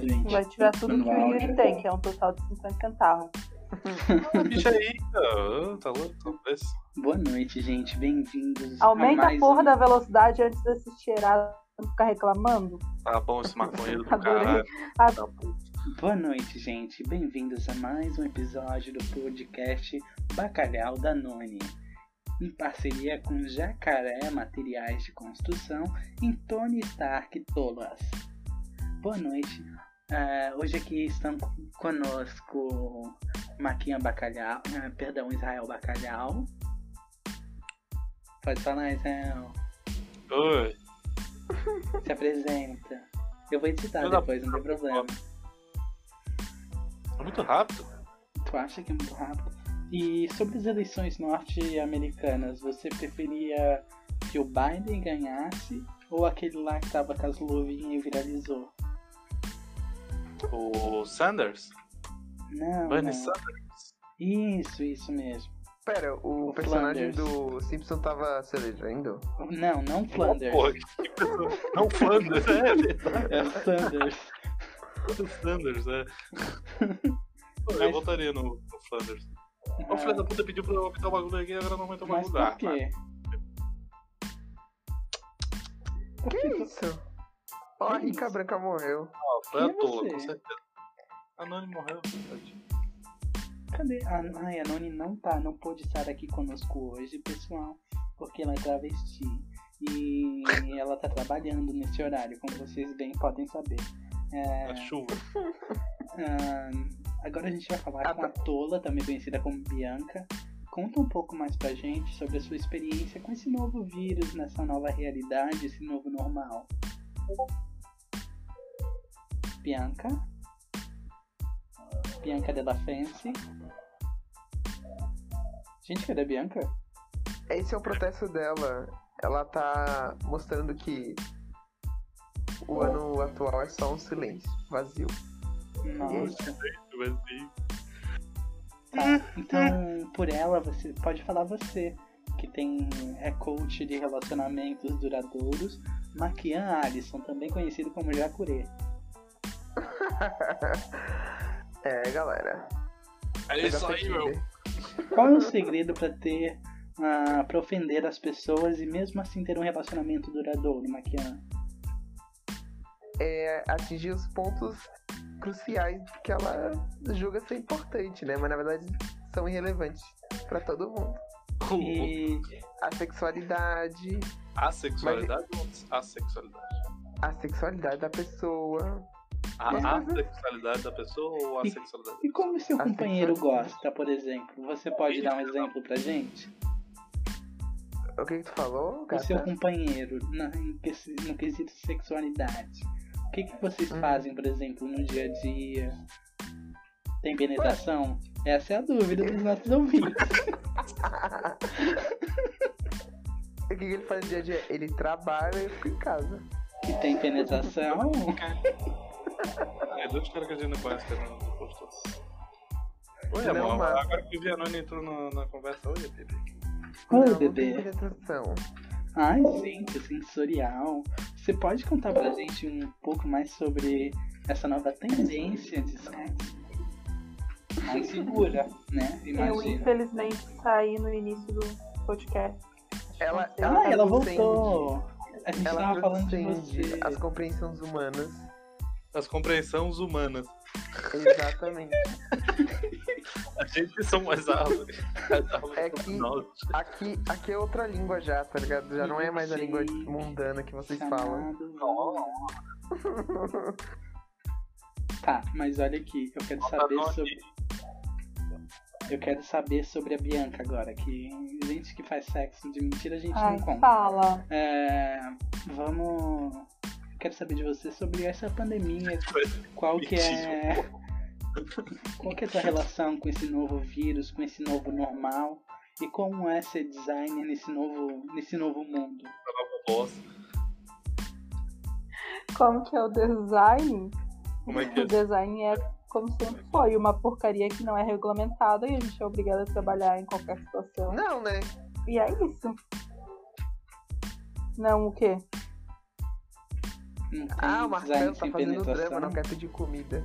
gente. Vai tirar tudo que o Yuri tem, que é um total de 50 centavos. Bicho aí, cara. Tá louco? Boa noite, gente. Bem-vindos Aumenta a a mais porra um... da velocidade antes desse cheirado ficar reclamando. Tá bom esse maconheiro do Adorei. caralho. Ah, Tá. Boa noite, gente. Bem-vindos a mais um episódio do podcast Bacalhau da Noni. Em parceria com Jacaré Materiais de Construção e Tony Stark Tolas. Boa noite. Ah, hoje aqui estão conosco Maquinha Bacalhau, ah, perdão, Israel Bacalhau. Pode falar, Israel. Oi. Se apresenta. Eu vou editar depois, não tem problema. É muito rápido. Tu acha que é muito rápido? E sobre as eleições norte-americanas, você preferia que o Biden ganhasse ou aquele lá que tava com as luvinhas e viralizou? O Sanders? Não, Bernie não. Sanders? Isso, isso mesmo. Pera, o, O personagem Flanders. do Simpson tava se elegendo? Não, não Flanders. Porra, que pessoa- Não Flanders, é verdade. É o Sanders. O Sanders, é. Pô, Eu Mas- votaria no, no Flanders. O filho da puta pediu pra eu aumentar o bagulho aqui e agora não aumentou o Mas bagulho. por quê? Por Que isso? Ó, a Que Rica? Branca morreu. Ah, foi à toa, com certeza. A Nani morreu. tadinho. Cadê? A, ai, a Noni não tá, não pôde estar aqui conosco hoje, pessoal, porque ela é travesti. E ela tá trabalhando nesse horário, como vocês bem podem saber. É, A chuva. ah, agora a gente vai falar Ah, com a Tola, também conhecida como Bianca. Conta um pouco mais pra gente sobre a sua experiência com esse novo vírus, nessa nova realidade, esse novo normal. Bianca? Bianca Della Fancy? Gente, cadê a Bianca? Esse é o protesto dela. Ela tá mostrando que o ano atual é só um silêncio vazio. Nossa. Vazio. Tá. Então, por ela, você pode falar você, que tem é coach de relacionamentos duradouros, Maquian Alisson, também conhecido como Jacurê. é, galera. É isso aí, meu. Qual é o segredo pra ter ah, para ofender as pessoas e mesmo assim ter um relacionamento duradouro, Maquian? É atingir os pontos cruciais que ela julga ser importante, né? Mas na verdade são irrelevantes pra todo mundo. E A sexualidade, A sexualidade ou a sexualidade? a sexualidade da pessoa. A, Mas- a sexualidade da pessoa ou a E- sexualidade? E como seu A companheiro gosta, por exemplo? Você pode dar um exemplo pra gente? O que, que tu falou, O gata? seu companheiro na- no quesito sexualidade. O que, que vocês Hum. fazem, por exemplo, no dia a dia? Tem penetração? Essa é a dúvida dos nossos ouvintes. O que, que ele faz no dia a dia? Ele trabalha e eu fico em casa. E tem penetração? É dois caras que a gente não conhece que a Nani postou. Oi, Não, amor. mas- Agora que o Vianone entrou na, na conversa, oi, bebê. Oi, não, não bebê. tem penetração. Ai, gente, sensorial. Você pode contar pra gente um pouco mais sobre essa nova tendência de sexo? Mais segura, né? Eu, Imagina. infelizmente, saí no início do podcast. Ela, Ah, tá ela voltou. A gente Ela tava falando de você. as compreensões humanas. As compreensões humanas. Exatamente. A gente são mais árvores. As árvores É que-. Aqui, aqui é outra língua já, tá ligado? Já não é mais a língua mundana que vocês falam. Tá, mas olha aqui, eu quero saber sobre. Eu quero saber sobre a Bianca agora, que gente que faz sexo de mentira a gente Ai, não conta. fala. É, vamos. Eu quero saber de você sobre essa pandemia. Qual que é. Qual que é a tua relação com esse novo vírus, com esse novo normal? E como é ser designer nesse novo, nesse novo mundo? Como que é o design? Como é que é? O design é como sempre foi, uma porcaria que não é regulamentada e a gente é obrigado a trabalhar em qualquer situação. Não, né? E é isso. Não, o quê? Não tem Ah, o Marcelo tá fazendo drama, não quer pedir comida.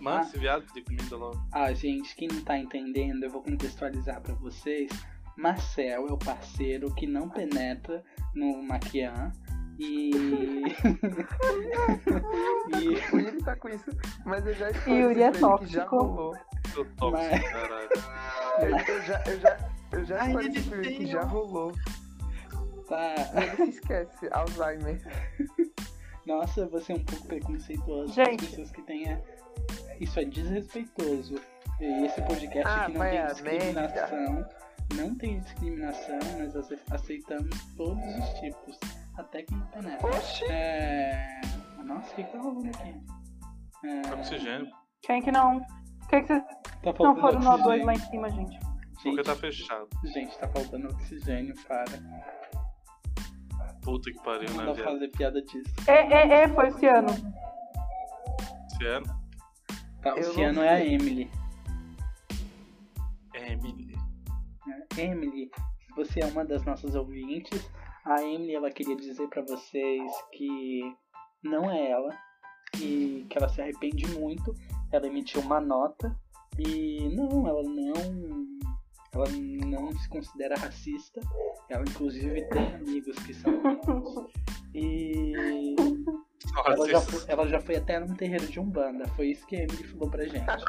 Mano, Ah. esse viado de comida logo. Ah, gente, quem não tá entendendo, eu vou contextualizar pra vocês. Marcel é o parceiro que não penetra no Maquian. E. e. O Yuri tá com isso, mas eu já Yuri é que já tóxico. rolou. Eu toco, Mas- caralho. Eu, eu já, eu já, eu já pra ele que já rolou. Tá. Ele se esquece, Alzheimer. Nossa, você é um pouco preconceituoso. Gente. As pessoas que têm. Isso é desrespeitoso. E esse podcast Ah, aqui não tem discriminação. Não tem discriminação, nós ace- aceitamos todos os tipos. Até quem não penetra. Oxi! É. Nossa, o que que tá rolando aqui? É... Oxigênio. Quem que não? Por que, que vocês Tá não foram no O2 oxigênio. lá em cima, gente? Porque Gente, tá fechado. gente, tá faltando oxigênio, para. Puta que pariu, Não né, dá pra viado? fazer piada disso. É, é, é, foi esse ano. Se é, Tá, o não Ciano é a. Emily. Emily. É, Emily, se você é uma das nossas ouvintes, a Emily ela queria dizer pra vocês que não é ela e que ela se arrepende muito. Ela emitiu uma nota e não, ela não ela não se considera racista. Ela inclusive tem amigos que são e ela já, foi, ela já foi até num terreiro de Umbanda. Foi isso que a Emily falou pra gente.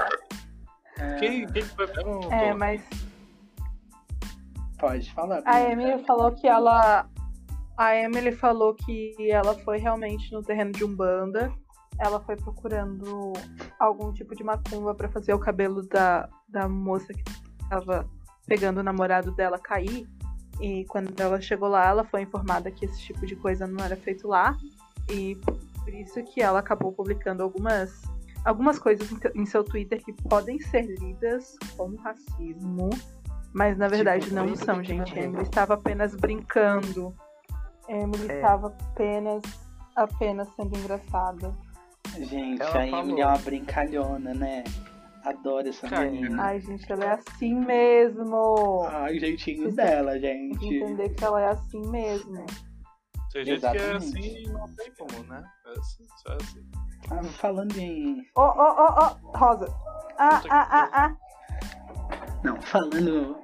É, quem, quem foi? É, mas Pode falar. a. Emily falou que ela. A Emily falou que ela foi realmente no terreno de Umbanda. Ela foi procurando algum tipo de macumba pra fazer o cabelo da, da moça que tava pegando o namorado dela cair. E quando ela chegou lá, ela foi informada que esse tipo de coisa não era feito lá. E por isso que ela acabou publicando algumas, algumas coisas em, seu Twitter que podem ser lidas como racismo. Mas na verdade Tipo, não são, gente. A mesmo. Emily estava apenas brincando. A Emily É. estava apenas, apenas sendo engraçada. Gente, Ela a Emily falou. é uma brincalhona, né? Adoro essa menina. Ai, gente, ela é assim mesmo. Ai, o jeitinho Você dela, Tem que gente. entender que ela é assim mesmo. Tem gente que é Exatamente. assim e não tem como, né? É assim, só é assim. Ah, falando em. Ô, ô, ô, ô, Rosa. Ah, ah, ah, ah. Não, falando.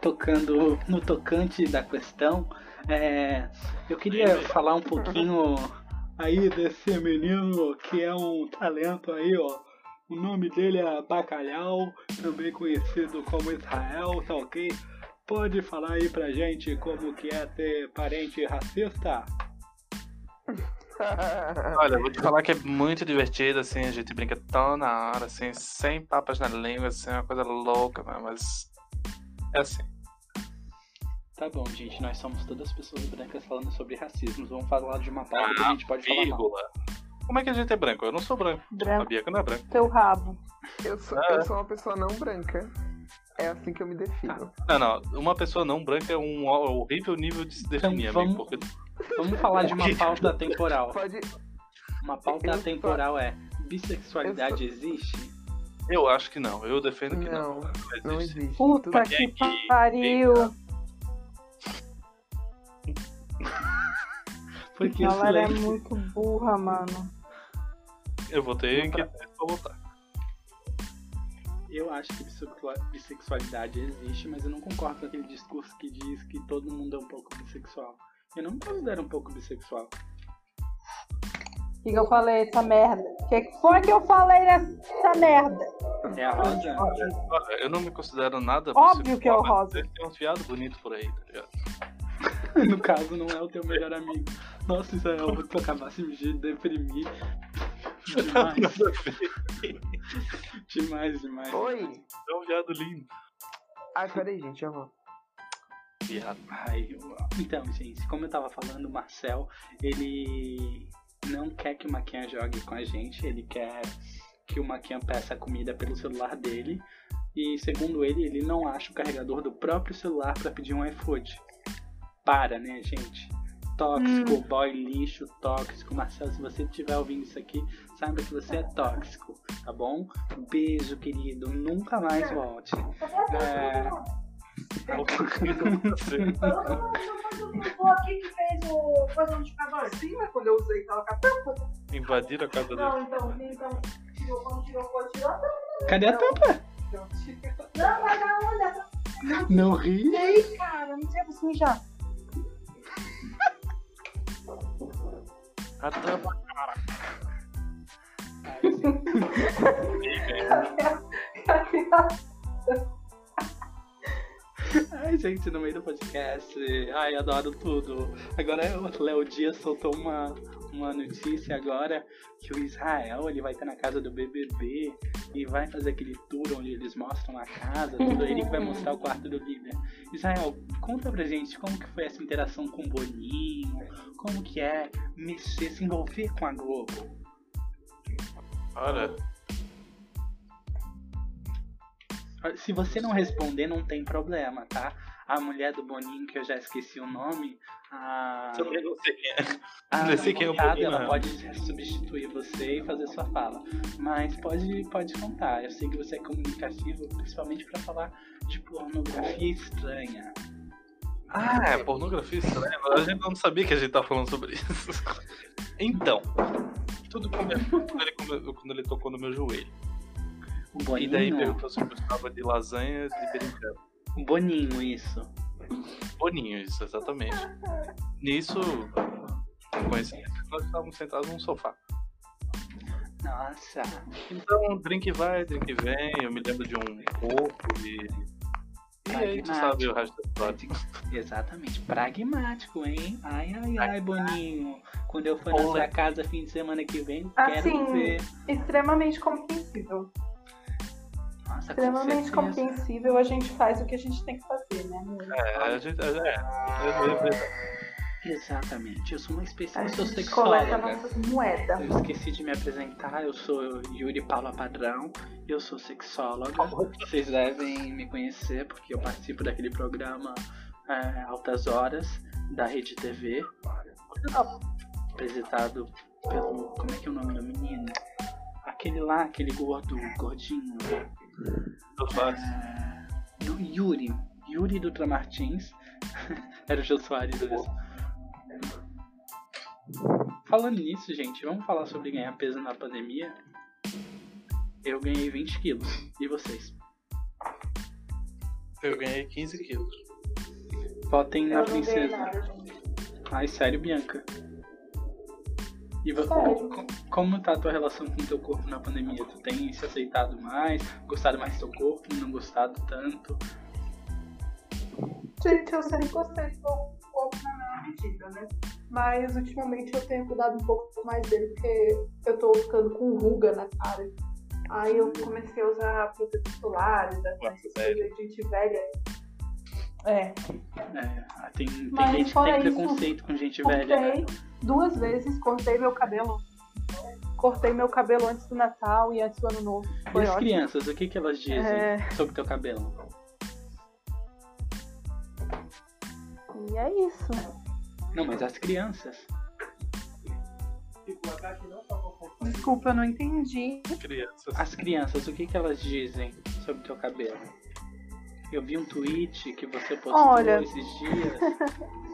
Tocando no tocante da questão, é, eu queria falar um pouquinho aí desse menino que é um talento aí, ó. O nome dele é Bacalhau, também conhecido como Israel, tá ok? Pode falar aí pra gente como que é ter parente racista? Olha, eu vou te falar que é muito divertido, assim, a gente brinca tão na hora, assim, sem papas na língua, assim, é uma coisa louca, mas é assim. Tá bom, gente, nós somos todas pessoas brancas falando sobre racismo. Vamos falar de uma pauta que a gente pode falar mal. Vírgula. Como é que a gente é branco? Eu não sou branco. A Branco, Bianca não é branca. teu rabo. Eu sou, Ah, é? eu sou uma pessoa não branca. É assim que eu me defino. Não, não. Uma pessoa não branca é um horrível nível de se definir, Então, amigo. vamos- Porque Vamos falar de uma pauta temporal. Pode. Uma pauta Eu temporal é: bissexualidade existe? eu acho que não. Eu defendo que não. Não, Não não existe. Puta Tudo- que que- pariu. Porque Ela é silêncio. muito burra, mano. Eu vou ter Não que vou voltar. Eu acho que bissexua- bissexualidade existe, mas eu não concordo com aquele discurso que diz que todo mundo é um pouco bissexual. Eu não me considero um pouco bissexual. O que, que eu falei, essa merda? O que, que foi que eu falei nessa merda? É a Rosa? Olha, eu não me considero nada Óbvio que é o rosa. Tem uns viados bonitos por aí, tá ligado? no caso, não é o teu melhor amigo. Nossa, isso é eu vou acabasse de deprimir. Demais, demais, demais. Oi! É um viado lindo. Ai, peraí, gente, eu vou. Viado. Ai, eu- então, gente, como eu tava falando, o Marcel, ele não quer que o Maquian jogue com a gente, ele quer que o Maquian peça comida pelo celular dele. E segundo ele, ele não acha o carregador do próprio celular pra pedir um iFood. Para, né, gente? Tóxico, boy lixo, tóxico. Marcel, se você estiver ouvindo isso aqui, saiba que você é tóxico, tá bom? Beijo, querido. Nunca mais volte. É... O que eu aqui que fez o. mas quando usei tava com tampa. Invadiram a casa dele. Não, então, então, tirou, quando tirou, tirar a tampa. Cadê a tampa? Não, tira. Não, vai dar onda. Não ri. Ei, cara, não sei você mijar. A tampa. Ai, gente, no meio do podcast. Ai, adoro tudo. Agora o Léo Dias soltou uma, uma notícia agora que o Israel ele vai estar na casa do BBB e vai fazer aquele tour onde eles mostram a casa, tudo. Ele que vai mostrar o quarto do líder. Israel, conta pra gente como que foi essa interação com o Boninho, como que é mexer, se envolver com a Globo. Olha, Se você não responder, não tem problema, tá? A mulher do Boninho, que eu já esqueci o nome, a, também não sei quem é. a não sei quem é o Boninho, ela não. pode substituir você e fazer sua fala. Mas pode, pode contar. Eu sei que você é comunicativo, principalmente pra falar de pornografia estranha. Ah, é pornografia estranha. A gente não sabia que a gente tava falando sobre isso. Então, tudo começou quando ele, quando ele tocou no meu joelho. O E Boninho. daí perguntou se eu gostava de lasanha de berinjela. O Boninho, isso. Boninho, isso, exatamente. Nisso, coincidência, nós estávamos sentados num sofá. Nossa. Então, drink vai, drink vem, eu me lembro de um corpo e. E aí, tu sabe o resto da história. Exatamente. Pragmático, hein? Ai, ai, ai, Boninho. Quando eu for na Olha. sua casa fim de semana que vem, Assim, quero ver. Extremamente compreensível. Nossa, Extremamente compreensível, a gente faz o que a gente tem que fazer, né? É, a gente. É, é, é, é. Exatamente. Eu sou uma especialista, eu sou sexóloga. moedas. Eu esqueci de me apresentar, eu sou Yuri Paula Padrão, eu sou sexóloga. Vocês devem me conhecer porque eu participo daquele programa é, Altas Horas da Rede TV, apresentado pelo. Como é que é o nome do menino? Aquele lá, aquele gordo, gordinho. No- Yuri. Yuri Dutra Martins. Era o Jô Soares mesmo. Falando nisso, gente, vamos falar sobre ganhar peso na pandemia? Eu ganhei 20 quilos. E vocês? Eu ganhei 15 quilos. Votem na princesa. Ai, sério, Bianca? E vo- Sério. co- como tá a tua relação com o teu corpo na pandemia? Tu tem se aceitado mais? Gostado mais do teu corpo? Não gostado tanto? Gente, eu sempre gostei do meu corpo na mesma medida, né? Mas ultimamente eu tenho cuidado um pouco mais dele, porque eu tô ficando com ruga na cara. Aí eu comecei a usar protetores solares, essas coisas de gente velha. É, É, tem, tem Mas gente que tem isso, preconceito com gente velha, né? cortei duas vezes, cortei meu cabelo. Cortei meu cabelo antes do Natal e antes do Ano Novo. E Foi as ótimo. crianças, o que, que elas dizem É. sobre teu cabelo? E é isso. Não, mas as crianças. Desculpa, eu não entendi. Crianças. As crianças, o que, que elas dizem sobre teu cabelo? Eu vi um tweet que você postou Olha. esses dias.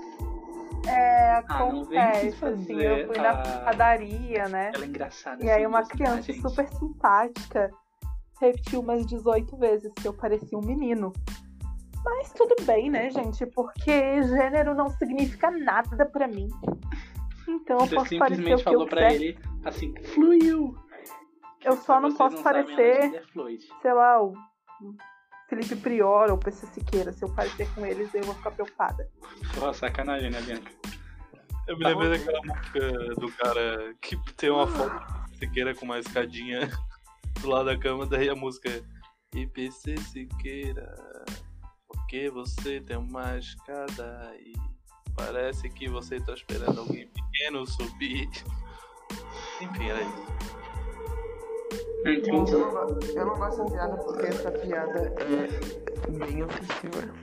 É, Ah, não acontece, fazer assim, eu fui na padaria, né? Ela é engraçada. E aí uma mesmo, tá, criança gente? super simpática repetiu umas 18 vezes que eu parecia um menino. Mas tudo bem, né, gente? Porque gênero não significa nada pra mim. Então eu Você posso parecer o simplesmente que eu falou pra quiser. ele assim, fluiu. Eu só não posso a parecer- é. Sei lá, o Felipe Prior ou PC Siqueira. Se eu parecer com eles, eu vou ficar preocupada. Porra, sacanagem, né, Bianca? Eu me lembrei daquela música do cara que tem uma foto de Siqueira com uma escadinha do lado da cama, daí a música é IPC Siqueira, porque você tem uma escada e parece que você tá esperando alguém pequeno subir. Enfim, era isso. Eu entendi. Eu não, go- eu não gosto da piada porque essa piada é bem ofensiva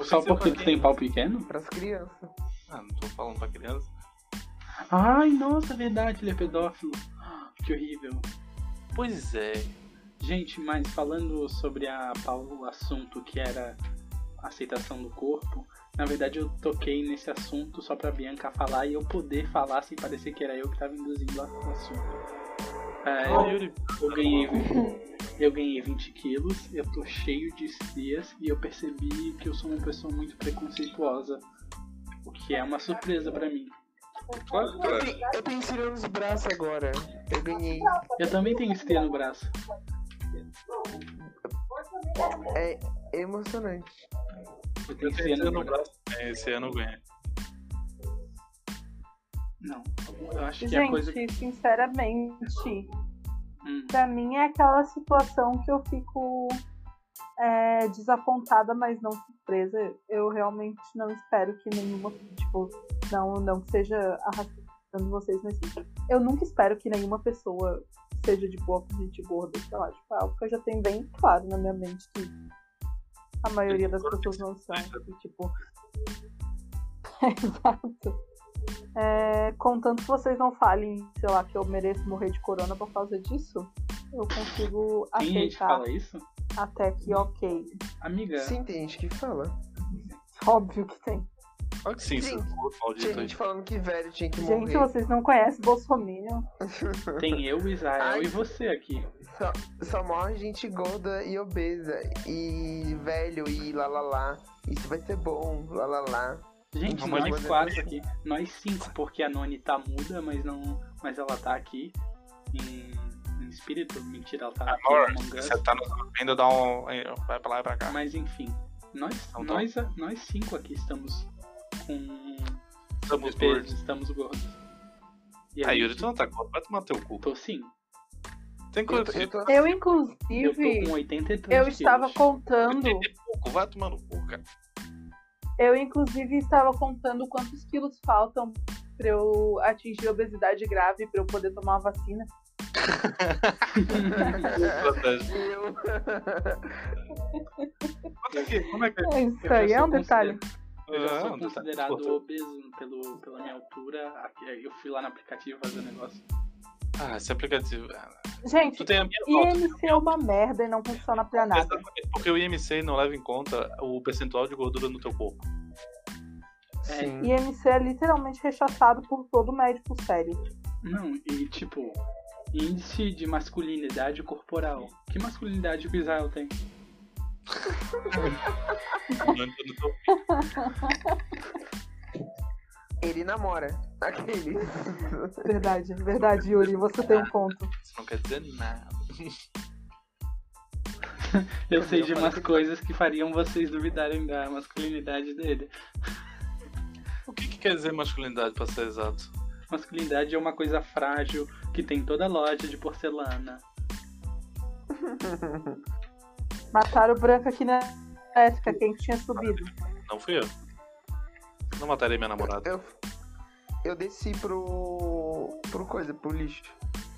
Só porque tu tem pau pequeno? pras crianças. Ah, não tô falando pra criança. Ai, nossa, verdade, ele é pedófilo. Que horrível. Pois é. Gente, mas falando sobre a, o assunto que era aceitação do corpo, Na verdade, eu toquei nesse assunto só pra Bianca falar e eu poder falar sem parecer que era eu que tava induzindo o assunto. Ô, Yuri, eu ganhei, eu ganhei 20 quilos, eu tô cheio de estrias e eu percebi que eu sou uma pessoa muito preconceituosa. O que é uma surpresa pra mim. claro Eu tenho, eu tenho estria nos braços agora. Eu ganhei. Eu também tenho estria no braço. É emocionante. Eu tenho Eu estria no braço. braço. É, Esse ano eu ganhei. Não, eu acho que é a Gente, coisa que. sinceramente, Hum, pra mim é aquela situação que eu fico é, desapontada, mas não surpresa. Eu realmente não espero que nenhuma, tipo, não, não seja arrastando vocês, mas assim, eu nunca espero que nenhuma pessoa seja de boa com gente gorda, sei lá, tipo, é algo que eu já tenho bem claro na minha mente que a maioria das pessoas não são, e, tipo... Exato. É, contanto que vocês não falem, sei lá, que eu mereço morrer de corona por causa disso, eu consigo tem gente que aceitar fala isso? até que ok. Amiga, Sim, tem gente que fala. Óbvio que tem. Claro que sim, Sim. Tinha gente falando que velho tinha que Gente, morrer. vocês não conhecem Bolsonaro. tem eu, Israel Ai. e você aqui. Só, só morre gente gorda e obesa. E velho e lá lá lá. Isso vai ser bom, lá lá lá. Gente, nós quatro aqui. Nós cinco, porque a Noni tá muda, mas não. Mas ela tá aqui em, em espírito. Mentira, ela tá aqui Amor, você tá nos ouvindo, dá um. Vai pra lá e pra cá. Mas enfim, nós, Então tá. nós, nós cinco aqui estamos com Estamos peso, gordos. estamos gordos. E a Ah, Yuri, gente- tu não tá gordo, vai tomar teu cu. Tô sim. Tem Eu eu tô- Eu, Eu tô inclusive, com 83 eu quilos. estava contando. pouco, vai tomar no cu, cara. Eu, inclusive, estava contando quantos quilos faltam pra eu atingir a obesidade grave pra eu poder tomar a vacina. Como é que é? Isso Eu já aí é um detalhe. Eu já Ah, sou considerado obeso pelo, pela minha altura. Eu fui lá no aplicativo fazer o negócio. Ah, esse aplicativo. ah, Gente, Tu tem a minha foto. IMC é uma merda e não funciona pra nada. Exatamente, Porque o IMC não leva em conta o percentual de gordura no teu corpo. Sim. IMC é literalmente rechaçado por todo médico sério. Não, e tipo, índice de masculinidade corporal. Que masculinidade o Israel tem? Ele namora. Aquele. Verdade, verdade, Yuri, você tem um ponto. Isso não quer dizer nada. Eu sei de umas coisas que fariam vocês duvidarem da masculinidade dele. Quer dizer masculinidade, pra ser exato? Masculinidade é uma coisa frágil que tem toda loja de porcelana. Mataram o branco aqui na época, quem tinha subido. Não fui eu. Não mataria minha namorada. Eu, eu desci pro. pro coisa, pro lixo.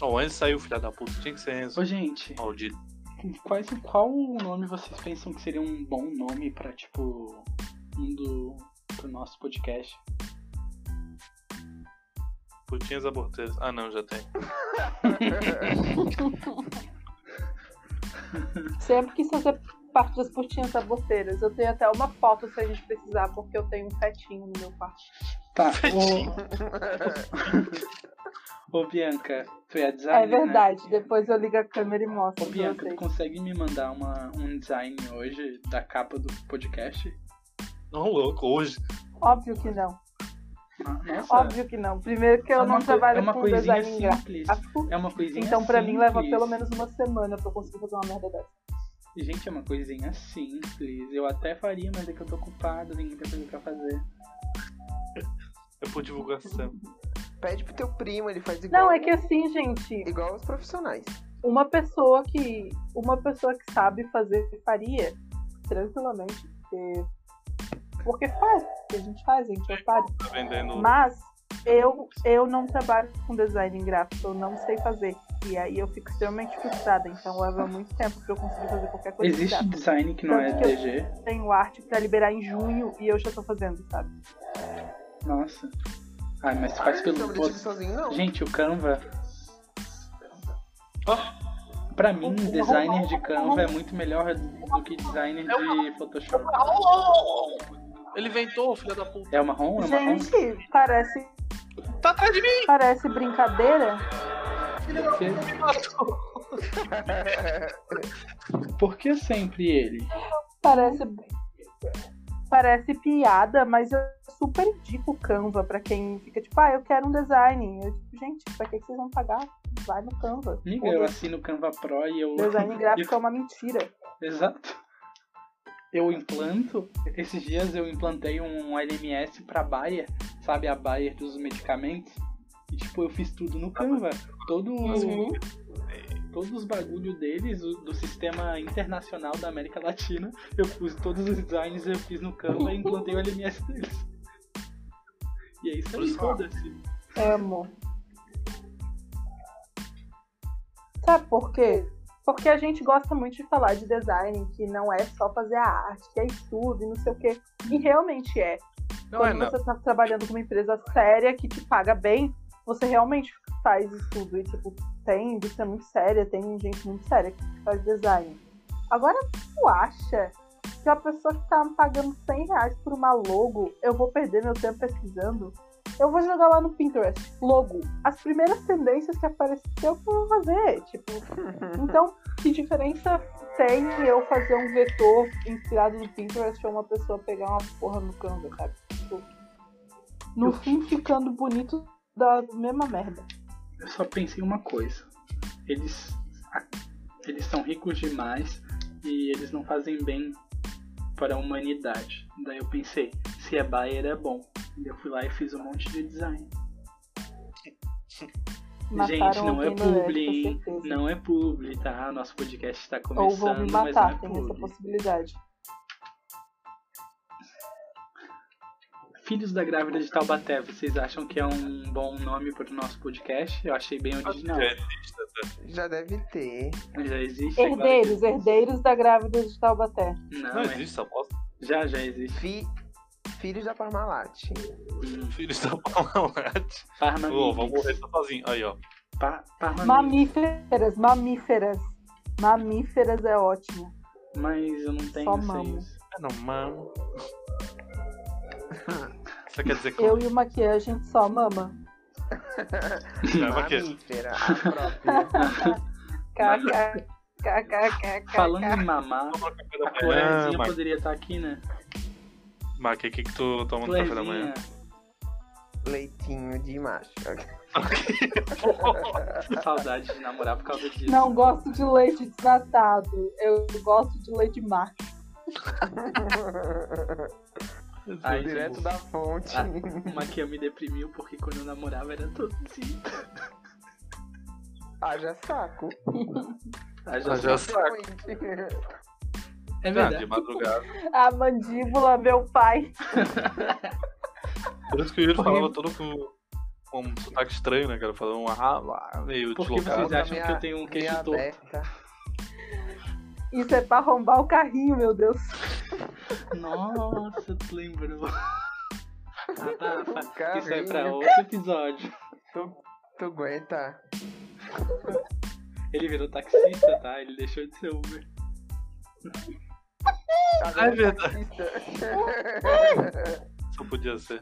Ó, o Enzo saiu, filha da puta. Tinha que ser Enzo. Ô, gente, Maldito. quais, qual nome vocês pensam que seria um bom nome pra, tipo, um do pro nosso podcast? Putinhas aborteiras. Ah, não, já tem. Sempre quis fazer parte das putinhas aborteiras. Eu tenho até uma foto se a gente precisar, porque eu tenho um fetinho no meu quarto. Tá, ô, ô Bianca, tu é designer, É verdade, né? depois eu ligo a câmera e mostro Ô Bianca, tu consegue me mandar uma, um design hoje da capa do podcast? Não, louco, hoje. Óbvio que não. Nossa, Óbvio que não. Primeiro que eu é não trabalho é uma com coisinha design simples. gráfico. É uma coisinha Então pra mim leva simples. pelo menos uma semana pra eu conseguir fazer uma merda dessa. Gente, é uma coisinha simples. Eu até faria, mas é que eu tô ocupado, tem muita coisa pra fazer. É por divulgação. Pede pro teu primo, ele faz igual. Não, é que assim, gente, Igual os profissionais. uma pessoa que. Uma pessoa que sabe fazer faria tranquilamente. Porque, porque faz, porque a gente faz, a gente é otário. Tá vendendo. Mas eu, eu não trabalho com design gráfico, eu não sei fazer. E aí eu fico extremamente frustrada. Então leva muito tempo pra eu conseguir fazer qualquer coisa. de Existe gráfico. design que não é Tanto eu- DG? Tenho arte pra liberar em junho e eu já tô fazendo, sabe? Nossa. Ai, mas faz Não pelo sou post. sozinho, não. Gente, o Canva. Pra mim, designer de Canva é muito melhor do que designer de Photoshop. Ele inventou, filho da puta. É o marrom? É o marrom? Gente, parece, Tá atrás de mim! parece brincadeira. Filho da puta, me matou. Por que sempre ele? Parece. Parece piada, mas eu super indico o Canva pra quem fica tipo, ah, eu quero um design. Eu, tipo, gente, pra que vocês vão pagar? Vai no Canva. Amiga, eu assino o Canva Pro e eu. Design gráfico é uma mentira. Exato. Eu implanto, esses dias eu implantei um LMS pra Bayer, sabe a Bayer dos medicamentos? E tipo, eu fiz tudo no Canva. Todo, Uhum. Todos os bagulho deles, o- do sistema internacional da América Latina, eu fiz todos os designs eu fiz no Canva e implantei o LMS deles. E é isso aí, foda-se. Amo. Sabe por quê? Porque a gente gosta muito de falar de design, que não é só fazer a arte, que é estudo e não sei o quê. E realmente é. Não é, Quando não. você tá trabalhando com uma empresa séria que te paga bem, você realmente faz estudo. E, tipo, tem indústria muito séria, tem gente muito séria que faz design. Agora, tu acha que a pessoa que tá me pagando 100 reais por uma logo, eu vou perder meu tempo pesquisando? Eu vou jogar lá no Pinterest, logo. As primeiras tendências que apareceu eu vou fazer. Tipo, então, que diferença tem eu fazer um vetor inspirado no Pinterest ou uma pessoa pegar uma porra no Canva, sabe? Tipo, no Eu- fim, ficando bonito da mesma merda. Eu só pensei uma coisa. Eles, eles são ricos demais e eles não fazem bem para a humanidade. Daí eu pensei, se é Bayer é bom. E eu fui lá e fiz um monte de design. Mataram Gente, não é publi, com. Não é publi, tá? Nosso podcast está Ou começando, vão me mas não matar, é tem essa possibilidade. Filhos da Grávida de Taubaté, vocês acham que é um bom nome para o nosso podcast? Eu achei bem original. Já existe? Já deve ter. Já existe. agora Herdeiros, herdeiros da grávida de Taubaté. Não, Não é- existe essa bosta. já, já existe. Fi... Filhos da Parmalat. Filhos da Parmalat. Parma Ô, vamos morrer sozinho. Aí, ó. Pa-. Mamíferas, mamíferas. Mamíferas é ótimo. Mas eu não tenho Só mamo. É não, mano. Você quer dizer que Eu e o Maquia, a gente só mama. Não, Mamífera, a própria. Falando em mamar, a Mac. poderia estar aqui, né? Mac, o que que tu toma no café da manhã? Leitinho de macho. saudade de namorar por causa disso. Não gosto de leite desnatado. Eu gosto de leite macho. Ai, Direto gente. da fonte. Ah, uma que me deprimiu porque quando eu namorava era todo assim. Haja saco. Ah, já Ah, já sei. saco. É Ah, de verdade. madrugada. A mandíbula, meu pai. Por isso que o Yuri falava todo com, com um sotaque estranho, né, cara? Falando um ah, lá, meio Por que deslocado. vocês acham que eu tenho um queixo Minha torto? Isso é pra arrombar o carrinho, meu Deus. Nossa, tu lembrou. Rafa, isso é pra outro episódio. Tu, tu aguenta. Ele virou taxista, tá? Ele deixou de ser Uber. Ah, é verdade. Só podia ser.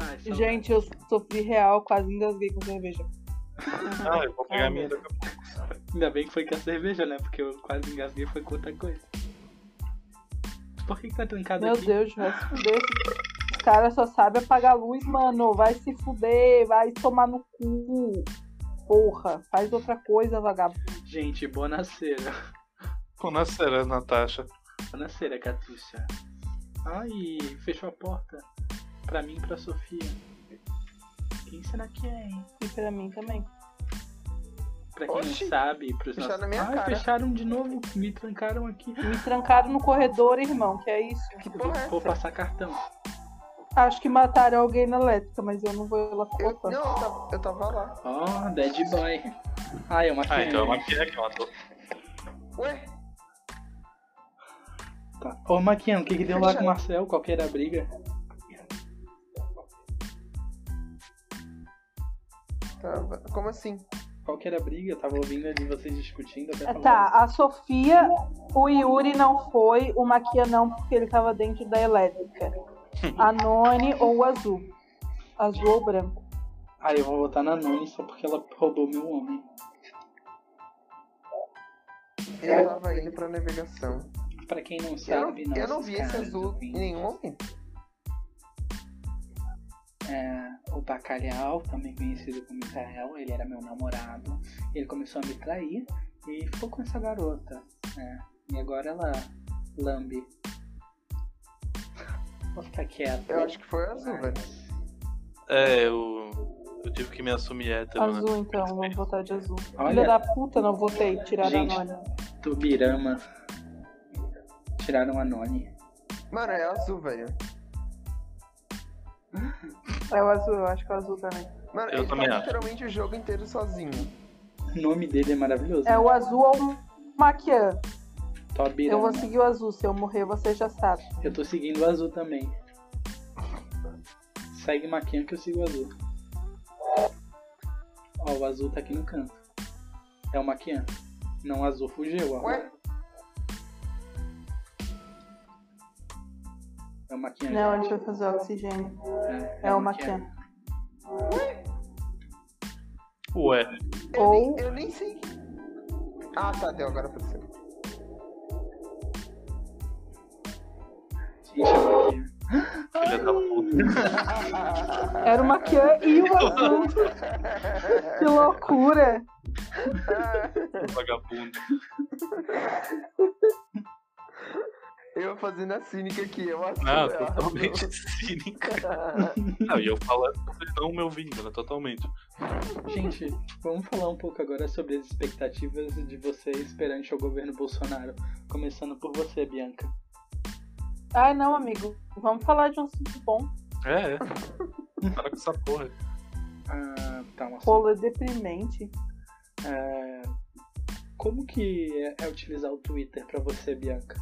Ai. Gente, eu sofri real, quase engasguei com cerveja. Ah, eu vou pegar a minha meu daqui a pouco. Ainda bem que foi com a cerveja, né? Porque eu quase engasguei foi com outra coisa. Por que, que tá trancado Meu aqui? Deus, vai se fuder. Os caras só sabem apagar a luz, mano. Vai se fuder, vai tomar no cu. Porra, faz outra coisa, vagabundo. Gente, bonaceira. Com nascerá, Natasha. Bonaceira, Catuxa. Ai, fechou a porta. Pra mim e pra Sofia. Quem será que é, hein? E pra mim também. Pra quem Oxi, não sabe, pros fecharam nossos... na minha Ai, cara. fecharam de novo. Me trancaram aqui. Me trancaram no corredor, irmão, que é isso. Que Vou, porra é vou passar cartão. Acho que mataram alguém na elétrica, mas eu não vou lá Eu, não, eu tava, eu tava lá. Ó, Dead Boy. Ah, é uma Ah, então é uma Maquia que matou. Ué, Tá. Ô, Maquiano, o que que deu lá com o Marcel? Qual que era a briga? tava. Como assim? Qual que era a briga? Eu tava ouvindo ali vocês discutindo. Até falar. Tá, a Sofia, o Yuri não foi, o Maquia não, porque ele tava dentro da elétrica. A Noni ou o azul. Azul ou branco. Ah, eu vou votar na Noni só porque ela roubou meu homem. Eu tava indo pra navegação. Pra quem não Eu não, sabe, eu não vi esse azul em nenhum momento. é, o Bacalhau, também conhecido como Israel, ele era meu namorado. Ele começou a me trair e ficou com essa garota. né? E agora ela lambe. Vou ficar quieto. Eu acho que foi azul, velho. É, eu, eu tive que me assumir hétero, né? Azul, então, vamos votar de azul. Olha. Filha da puta, não votei. Tirar a. Tubirama. Tiraram a Noni. Mano, é azul, velho. É o azul, eu acho que é o azul também. Mano, Eu ele também tá acho. literalmente o jogo inteiro sozinho. O nome dele é maravilhoso. É o azul ou o Maquian. Eu vou seguir o azul. Se eu morrer, você já sabe. Eu tô seguindo o azul também. Segue Maquinha que eu sigo o azul. Ó, o azul tá aqui no canto. É o Maquian. Não, o azul fugiu, ó. Ué? É o Maquian. Não, a gente. vai fazer oxigênio. É, É o Maquian. Ué, Eu, Ou- nem, eu nem sei. Ah, tá, deu, agora apareceu. É o filha da puta. Era o Maquian e o azul. Que loucura. Vagabundo. Eu fazendo a cínica aqui, eu acho. Não, que- totalmente cínica. Não, e eu falando, vocês não me ouvindo, né? Totalmente. Gente, vamos falar um pouco agora sobre as expectativas de vocês perante o governo Bolsonaro. Começando por você, Bianca. Ai, não, amigo. Vamos falar de um assunto bom. É, é. Para com essa porra. Ah, tá, um assunto Rolo deprimente. É, Como que é, é utilizar o Twitter pra você, Bianca?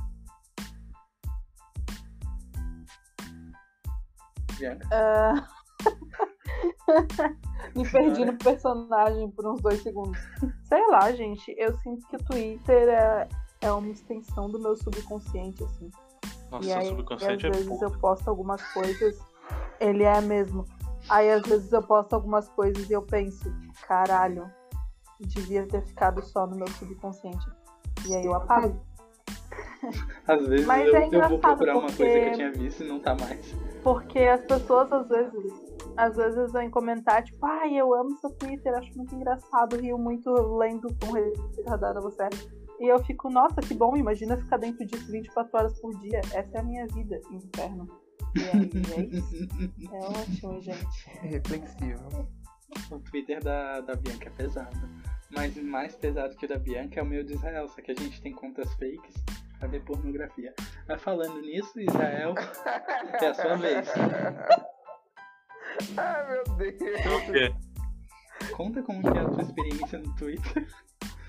Bianca? Ah. Me perdi no personagem por uns dois segundos. Sei lá, gente. Eu sinto que o Twitter é, é uma extensão do meu subconsciente, assim. Nossa, e aí, o subconsciente às é vezes eu posto algumas coisas, ele é mesmo. Aí às vezes eu posto algumas coisas e eu penso, caralho, devia ter ficado só no meu subconsciente. E aí eu apago. Às vezes Mas eu, é eu vou procurar uma porque- coisa que eu tinha visto e não tá mais. Porque as pessoas às vezes, às vezes vêm comentar, tipo, ai, eu amo seu Twitter, acho muito engraçado, rio muito lendo com retardada você. é." E eu fico, nossa, que bom, imagina ficar dentro disso 24 horas por dia. Essa é a minha vida, inferno. E aí, é isso. É ótimo, gente. Reflexivo. O Twitter da, da Bianca é pesado. Mas mais pesado que o da Bianca é o meu de Israel, só que a gente tem contas fakes pra ver pornografia. Mas falando nisso, Israel, é a sua vez. Ai, meu Deus. O quê? Conta como que é a tua experiência no Twitter.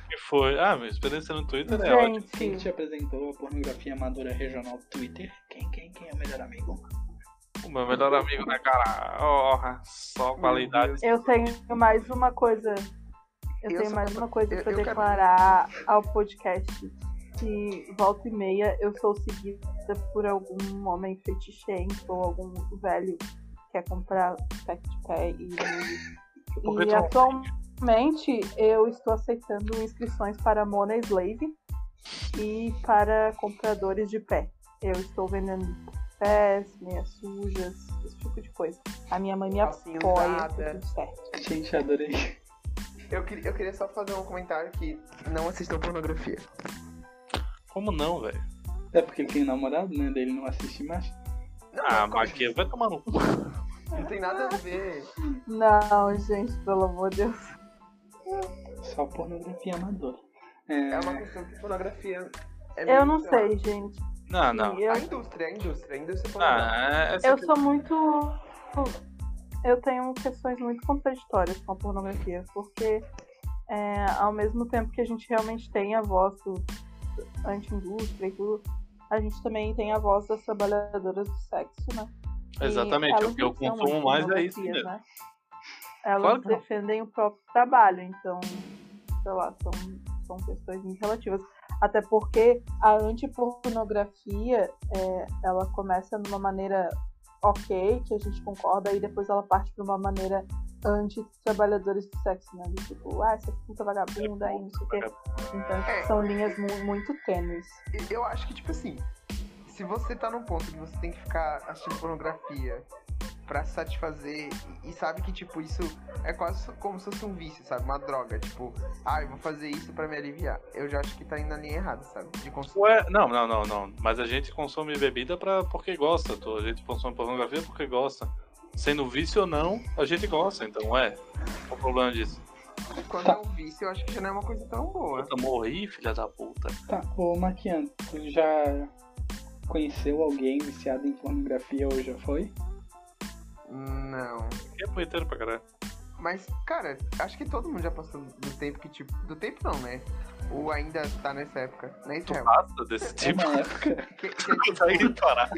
que foi? Ah, minha experiência no Twitter é ótima. Quem te apresentou a pornografia amadora regional Twitter? Quem, quem, quem é o melhor amigo? O meu melhor amigo, né, cara? Oh, só qualidade. eu tenho mais uma coisa. Eu, Eu tenho mais quero- uma coisa eu- pra eu quero- declarar ao podcast. Que volta e meia eu sou seguida por algum homem fetichento ou algum velho que quer comprar pack de pé e Porque E tu- atualmente eu estou aceitando inscrições para Mona Slave e para compradores de pé. Eu estou vendendo pés, meias sujas, esse tipo de coisa. A minha mãe me Calcinha apoia, tudo certo. Gente, adorei. Eu queria, eu queria só fazer um comentário que não assistam pornografia. Como não, velho? É porque ele tem namorado, né? Daí ele não assiste mais. Ah, calma, Maquia, vai tomar no cu. não tem nada a ver. Não, gente, pelo amor de Deus. Só pornografia amadora. É, É uma questão que pornografia. É Eu não sei lá, gente. Não, não. Eu, A indústria, a indústria, a indústria. Ah, essa eu aqui- sou muito. Eu tenho questões muito contraditórias com a pornografia, porque é, ao mesmo tempo que a gente realmente tem a voz do anti-indústria e tudo, a gente também tem a voz das trabalhadoras do sexo, né? Exatamente, o que eu consumo mais é isso mesmo. né? elas Claro defendem o próprio trabalho, então, sei lá, são, são questões muito relativas. Até porque a antipornografia, é, ela começa numa maneira ok, que a gente concorda, e depois ela parte para uma maneira anti-trabalhadores do sexo, né? Tipo, ah, essa puta vagabunda aí, não sei o quê. Então, É. são linhas mu- muito tênues. Eu acho que, tipo assim, se você tá num ponto que você tem que ficar assistindo pornografia pra se satisfazer e, sabe que, tipo, isso é quase como se fosse um vício, sabe? Uma droga. Tipo, ah, eu vou fazer isso pra me aliviar. Eu já acho que tá indo na linha errada, sabe? De consumo. Ué, não, não, não, não. Mas a gente consome bebida pra, porque gosta. tô. A gente consome pornografia porque gosta. Sendo vício ou não, a gente gosta. Então, é. Qual o problema disso? Quando é um vício, eu acho que já não é uma coisa tão boa. Puta, morri, filha da puta. Tá, ô Maquian, tu já conheceu alguém viciado em pornografia ou já foi? Não. É punheteiro pra caralho. Mas, cara, acho que todo mundo já passou do tempo que, tipo. Do tempo não, né? Ou ainda tá nessa época. Tu Israel. passa desse É tipo. uma época. Que, que, Não consegue parar.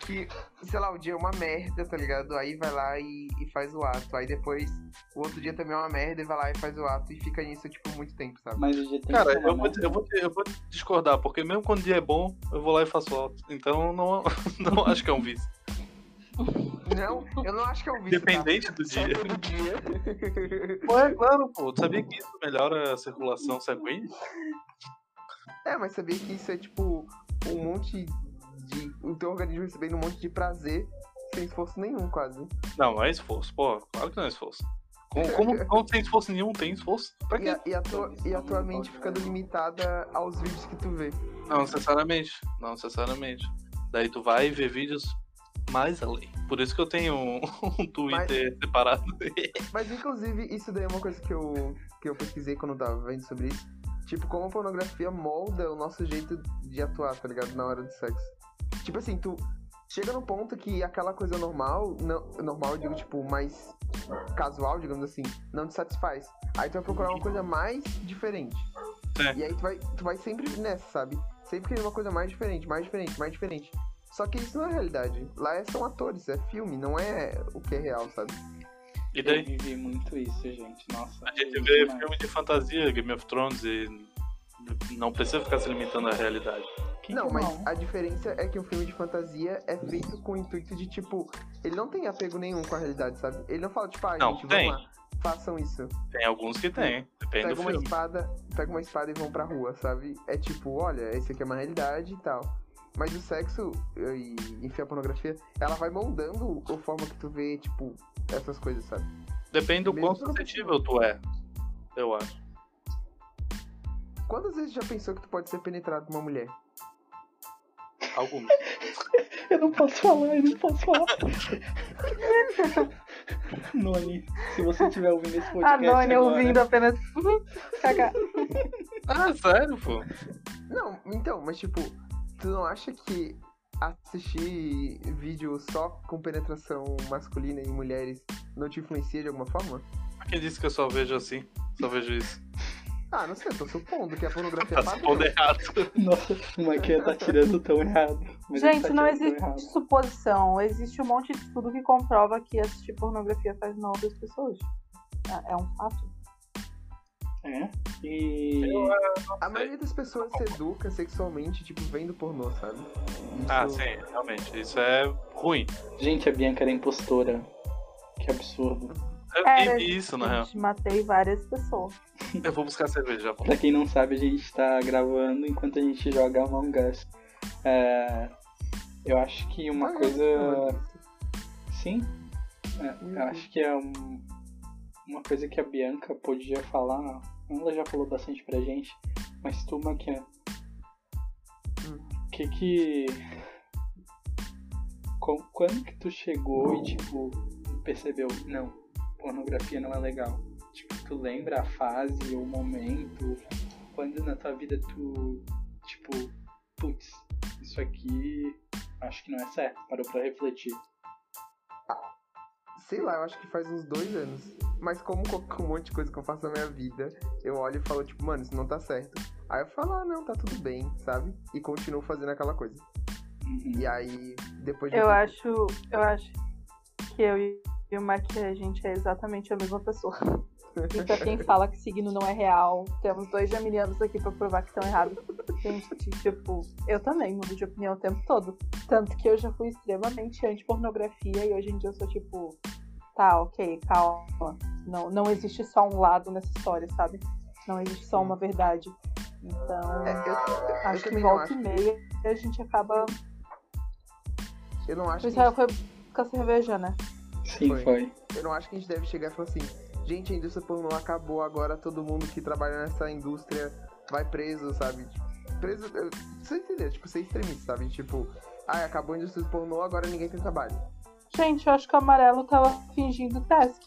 que, sei lá, o dia é uma merda, tá ligado? Aí vai lá e, e faz o ato. Aí depois, o outro dia também é uma merda e vai lá e faz o ato. E fica nisso, tipo, muito tempo, sabe? Mas o dia tem Cara, que ser uma eu vou, eu, vou, eu vou discordar, porque mesmo quando o dia é bom, eu vou lá e faço alto. Então não, não acho que é um vício. Não, eu não acho que é um vício. Dependente do tá? Só dia. por dia. Ué, claro, pô. Tu sabia que isso melhora a circulação sanguínea? é, mas sabia que isso é, tipo, um monte de. O teu organismo recebendo um monte de prazer sem esforço nenhum, quase. Não, não é esforço, pô. Claro que não é esforço. Como, como, como tem esforço nenhum, tem esforço? Pra E quê? a, e, a tua, e a tua mente ficando limitada aos vídeos que tu vê. Não necessariamente. Não necessariamente. Daí tu vai ver vídeos mais além. Por isso que eu tenho um, um Twitter separado. Mas inclusive, isso daí é uma coisa que eu, que eu pesquisei quando eu tava vendo sobre isso. Tipo, como a pornografia molda o nosso jeito de atuar, tá ligado? Na hora do sexo. Tipo assim, tu chega no ponto que aquela coisa normal, não, normal eu digo, tipo, mais casual, digamos assim, não te satisfaz. Aí tu vai procurar uma coisa mais diferente. É. E aí tu vai, tu vai sempre nessa, sabe? Sempre querendo uma coisa mais diferente, mais diferente, mais diferente. Só que isso não é realidade. Lá é- são atores, é filme, não é o que é real, sabe? E Eu daí? vivi muito isso, gente. Nossa. A gente vê demais. filme de fantasia, Game of Thrones, e não precisa ficar se limitando à realidade. Que não, que mas a diferença é que o filme de fantasia é feito com o intuito de, tipo, ele não tem apego nenhum com a realidade, sabe? Ele não fala, tipo, ah, Não, gente, tem. vamos lá, façam isso. Tem alguns que tem, depende Pega do uma filme. espada, pega uma espada e vão pra rua, sabe? É tipo, olha, esse aqui é uma realidade e tal. Mas o sexo e, enfim, a pornografia, ela vai moldando a forma que tu vê, tipo, essas coisas, sabe? Depende do Mesmo quão suscetível tu é, eu acho. Quantas vezes já pensou que tu pode ser penetrado por uma mulher? Alguns. Eu não posso falar, eu não posso falar. Noni, se você estiver ouvindo esse A podcast Noni agora, ouvindo apenas. Cagar. Ah, sério, pô? Não, então, mas tipo, tu não acha que assistir vídeo só com penetração masculina em mulheres não te influencia de alguma forma? Quem disse que eu só vejo assim? Só vejo isso. Ah, não sei, eu tô supondo que a pornografia Tá é supondo errado. Nossa, o Maquia tá tirando tão errado. Mas ele Gente, tá não existe suposição. Existe um monte de estudo que comprova que assistir pornografia faz mal das pessoas. É- É um fato. É? E. A maioria das pessoas se educa sexualmente, tipo, vendo pornô, sabe? Isso- Ah, sim, realmente. Isso é ruim. Gente, a Bianca era impostora. Que absurdo. Eu Era, vi isso, na real. gente, matei várias pessoas. Eu vou buscar cerveja já. Pra quem não sabe, a gente tá gravando enquanto a gente joga Among Us. É, Eu acho que uma Ah, coisa. é. Sim. É, eu acho que é um- uma coisa que a Bianca podia falar. Ela já falou bastante pra gente. Mas tu, Maquian. Hum. Que que. Quando que tu chegou e, tipo, percebeu? Não, pornografia não é legal. Tipo, tu lembra a fase ou o momento? Quando na tua vida tu, tipo, putz, isso aqui acho que não é certo. Parou pra refletir. Sei lá, eu acho que faz uns dois anos. Mas como com um monte de coisa que eu faço na minha vida, eu olho e falo, tipo, mano, isso não tá certo. Aí eu falo, ah, não, tá tudo bem, sabe? E continuo fazendo aquela coisa. Uhum. E aí, depois de. Eu acho, eu acho que eu e afirma que a gente é exatamente a mesma pessoa. E pra quem fala que signo não é real, temos dois geminianos aqui pra provar que estão errados. Gente, tipo, eu também mudo de opinião o tempo todo. Tanto que eu já fui extremamente anti-pornografia e hoje em dia eu sou tipo, tá, ok, calma. Não, não existe só um lado nessa história, sabe? Não existe só uma verdade. Então, É, eu, eu, acho eu que volta acho. e meia a gente acaba. Eu não acho O que foi com a cerveja, né? Sim, Foi. foi. Eu não acho que a gente deve chegar e falar assim, gente, a indústria pornô acabou, agora todo mundo que trabalha nessa indústria vai preso, sabe? Tipo, Preso. Você entender, tipo, ser extremista, sabe? Tipo, ah, acabou a indústria pornô, agora ninguém tem trabalho. Gente, eu acho que o amarelo tava fingindo task.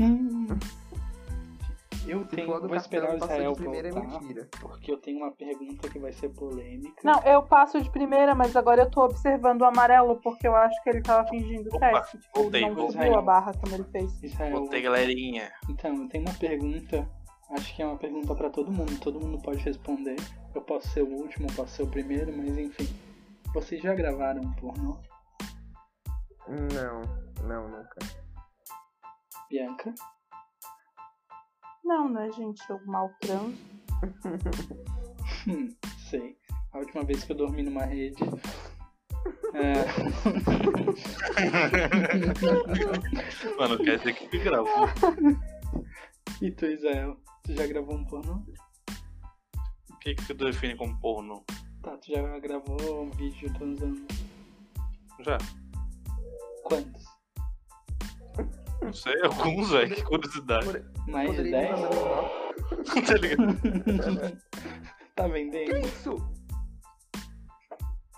Hum. Eu Se tenho, vou esperar o Israel primeira é voltar, mentira. porque eu tenho uma pergunta que vai ser polêmica. Não, eu passo de primeira, mas agora eu tô observando o amarelo porque eu acho que ele tava fingindo Opa, task. Tipo, voltei, não voltei. subiu a barra como ele fez. Israel, Botei, galerinha. então, eu tenho uma pergunta, acho que é uma pergunta pra todo mundo, todo mundo pode responder. Eu posso ser o último, posso ser o primeiro, mas enfim. Vocês já gravaram pornô? Não, não, nunca. Bianca? Não, né, gente? Eu mal transo. Hum, sei. A última vez que eu dormi numa rede. É... Mano, quer dizer que gravou. e tu, Israel? Tu já gravou um pornô? O que, que tu define como porno? Tá, tu já gravou um vídeo transando. Já. Quantos? Não sei, alguns, velho. Que curiosidade. Mais de Poderia me 10? mandar um nome? tá ligado? tá vendendo? Que isso?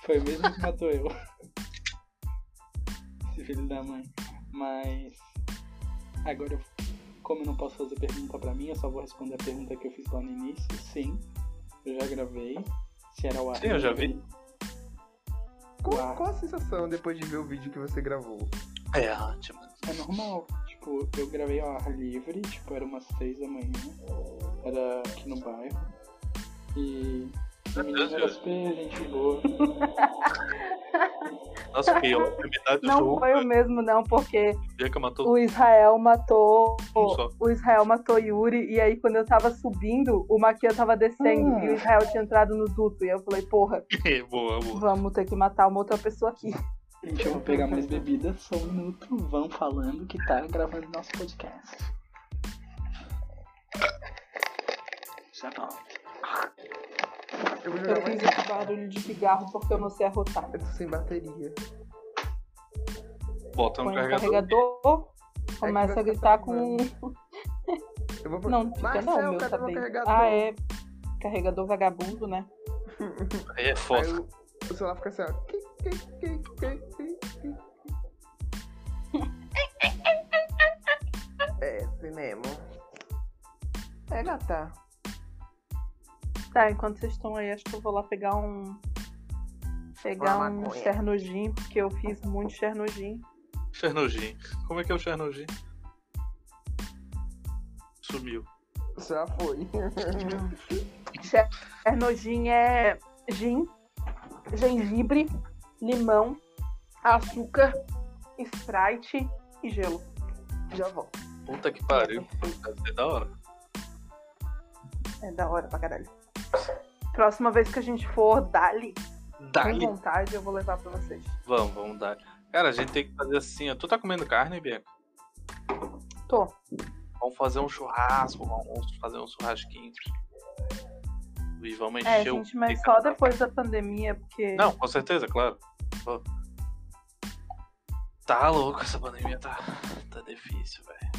Foi o mesmo que matou eu. Esse filho da mãe. Mas. Agora, eu- como eu não posso fazer pergunta pra mim, eu só vou responder a pergunta que eu fiz lá no início. Sim, eu já gravei. Se era o ar. Sim, eu já vi. Qual, qual a sensação depois de ver o vídeo que você gravou? É mano. É normal. Tipo, eu gravei ao ar livre, tipo, era umas seis da manhã. Era aqui no bairro. E. A menina era Deus. super gente boa. Nossa, que metade do Não jogo. foi o mesmo, não, porque matou o Israel matou. um. O Israel matou Yuri, e aí quando eu tava subindo, o Maquia tava descendo Ah. e o Israel tinha entrado no duto. E eu falei, porra, boa, boa. vamos ter que matar uma outra pessoa aqui. Gente, eu vou pegar mais bebida, só um minuto. Vão falando que tá gravando nosso podcast. Já volto. Eu vou Eu jogar mais. fiz esse barulho de cigarro porque eu não sei arrotar. Eu tô sem bateria. Bota no carregador. carregador, começa vai a gritar com. Eu vou Não, fica Marcel, não, meu cadê tá meu carregador? Ah, é. Carregador vagabundo, né? Aí é Aí foda. o, o celular fica assim, ó. É, assim mesmo. É, gata. Tá, enquanto vocês estão aí, acho que eu vou lá pegar um. Pegar Uma um. Chernogin, porque eu fiz muito Chernogin. Chernogin. Como é que é o Chernogin? Sumiu. Já foi. Chernogin é gin, gengibre, limão, açúcar, Sprite e gelo. Já volto. Puta que pariu. Deve ser da hora. É da hora pra caralho. Próxima vez que a gente for Dali, com Dali. vontade, eu vou levar pra vocês. Vamos, vamos dar. Cara, a gente tem que fazer assim, ó. Tu tá comendo carne, Bianca? Tô. Vamos fazer um churrasco, vamos fazer um churrasquinho. E vamos É, encher o gente, mas pica- só depois da pandemia, porque. Não, com certeza, claro. Tá louco, essa pandemia tá, tá difícil, velho.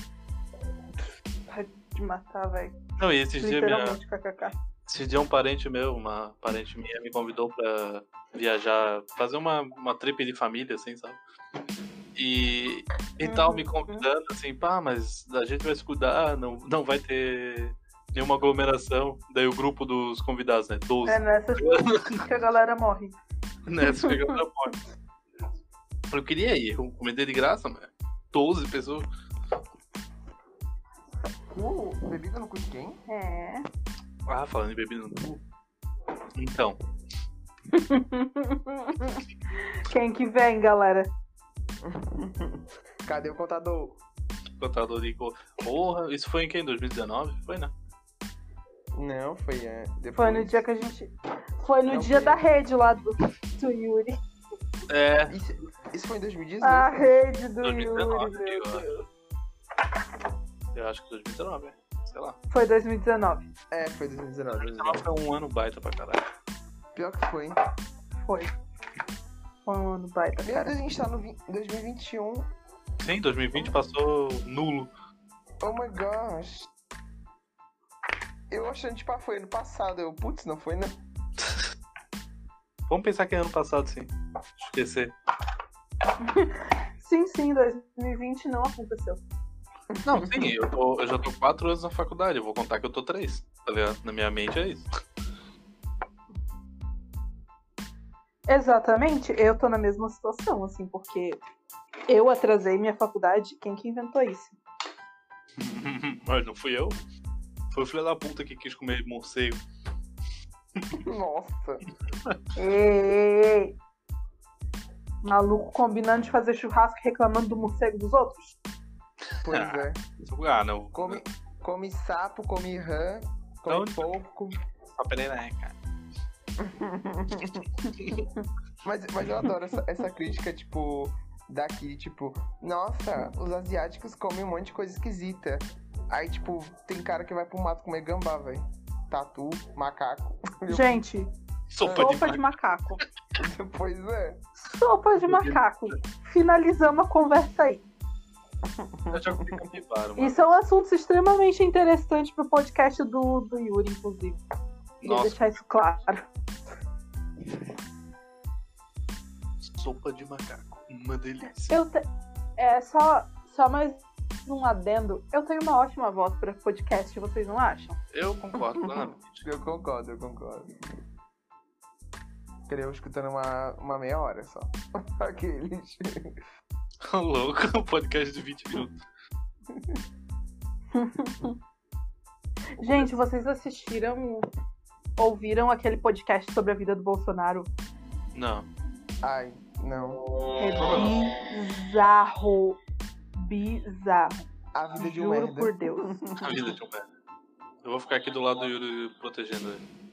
Vai de matar, velho. Não, e esses dias, minha, kkk. Esses dias um parente meu, uma parente minha, me convidou pra viajar, fazer uma, uma trip de família, assim, sabe? E, e tal, me Uhum. convidando, assim, pá, mas a gente vai se cuidar, não, não vai ter nenhuma aglomeração. Daí o grupo dos convidados, né? 12. É nessas que a galera morre. Nessa pegando na porta. Eu queria ir, eu comida de graça, mano. 12 pessoas. Uh, bebida no cu de quem? É. Ah, falando em bebida no cu. Então, Quem que vem, galera? Cadê o contador? Contador de. Porra, isso foi em quem? 2019? Foi, né? Não, foi é, depois. Foi no dia que a gente. Foi no Não dia foi. da rede lá do, do Yuri. É, Isso, isso foi em 2018? A rede do 2019, Yuri, meu eu Deus. eu acho que 2019, é. Sei lá. Foi 2019. É, foi 2019. 2019 foi um ano baita pra caralho. Pior que foi, hein? Foi. Foi um ano baita. Deus, a gente tá no vi- 2021. Sim, 2020 passou nulo. Oh my gosh. Eu achando, tipo, ah, foi ano passado. Eu, putz, não foi, né? Vamos pensar que é ano passado, sim. Esquecer. Sim, sim, 2020 não aconteceu. Não, sim, eu, tô- eu já tô quatro anos na faculdade. Eu vou contar que eu tô três. Tá ligado? Na minha mente é isso. Exatamente, eu tô na mesma situação, assim, porque eu atrasei minha faculdade. Quem que inventou isso? Mas não fui eu. Foi o filho da puta que quis comer morcego. Nossa. Ei, ei, ei. Maluco combinando de fazer churrasco e reclamando do morcego dos outros? Pois é. Ah, não. Come, come sapo, come rã, come Onde? porco. Só perereca. Mas, mas eu adoro essa, essa crítica, tipo, daqui, tipo, nossa, os asiáticos comem um monte de coisa esquisita. Aí, tipo, tem cara que vai pro mato comer gambá, velho. Tatu, macaco. Gente, Sopa de sopa de macaco. Pois é. Sopa de macaco. Finalizamos a conversa aí. Eu já comi capivara, mano. Isso é um assunto extremamente interessante pro podcast do, do Yuri, inclusive. Queria Nossa. deixar isso claro. Sopa de macaco. Uma delícia. Eu te... É só, só mais um adendo. Eu tenho uma ótima voz pra podcast, vocês não acham? Eu concordo plenamente. Eu concordo, eu concordo. Queria eu escutando uma, uma meia hora só. Aqueles. Louco, um podcast de 20 minutos. Gente, vocês assistiram, ouviram aquele podcast sobre a vida do Bolsonaro? Não. Ai, não. É bizarro. Bizarro. A vida de um Juro merda. por Deus. A vida de um merda. Eu vou ficar aqui do lado do Yuri protegendo ele.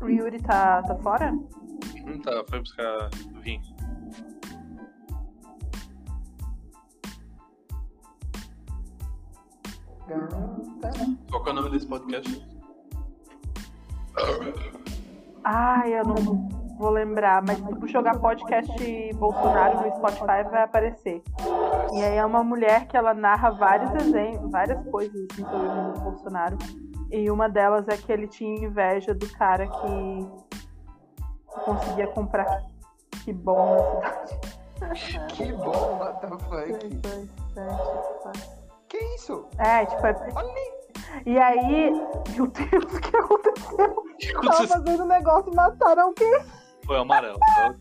O Yuri tá, tá fora? Hum, tá, foi buscar vinho. Qual que é o nome desse podcast? Ai, eu não vou lembrar, mas se tu jogar podcast Bolsonaro no Spotify vai aparecer. E aí é uma mulher que ela narra vários exemplos, várias coisas assim, sobre o Bolsonaro. E uma delas é que ele tinha inveja do cara que conseguia comprar que bom na cidade. Que bom, what the fuck. Que isso? É, tipo, é... Olha. E aí, meu Deus, o que aconteceu? O Tava fazendo um negócio e mataram alguém. Foi amarelo. tá?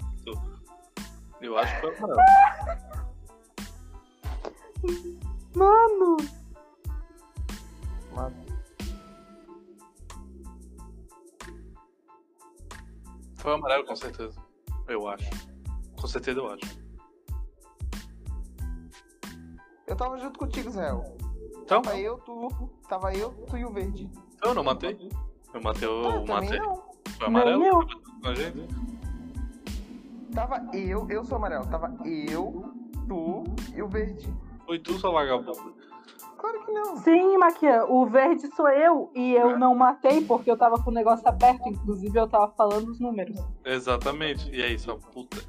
Eu acho que foi amarelo. Mano, Mata. Foi amarelo, com certeza. Eu acho. Com certeza eu acho. Eu tava junto contigo, Zé. Então, Tava eu, tu. Tava eu, tu e o verde. eu não matei. Eu matei o. Ah, também matei. não. Foi amarelo? Eu. Com a gente? Tava eu, eu sou amarelo. Tava eu, tu e o verde. Foi tu, sua vagabunda. Claro que não. sim, Maquia, o verde sou eu e eu não matei porque eu tava com o negócio aberto, inclusive eu tava falando os números. Exatamente. E aí, sua puta?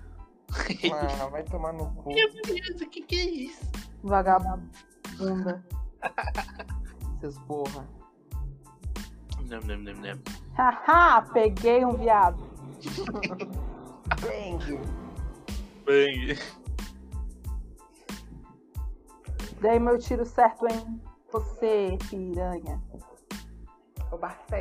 Ah, vai tomar no cu. Deus, o que, que é isso? Vagabunda. Seus porra. Nem, nem, nem, nem. Haha, peguei um viado. Bang. Bang. Dei meu tiro certo em você, piranha. O Barcel.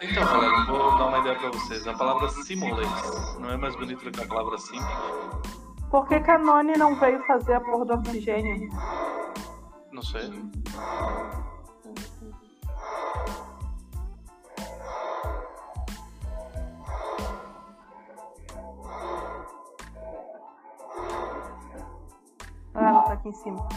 Então, galera, vou dar uma ideia pra vocês. A palavra simulate não é mais bonita do que a palavra simples? Por que Canone não veio fazer a porra do oxigênio? Não sei. Ah, ela tá aqui em cima.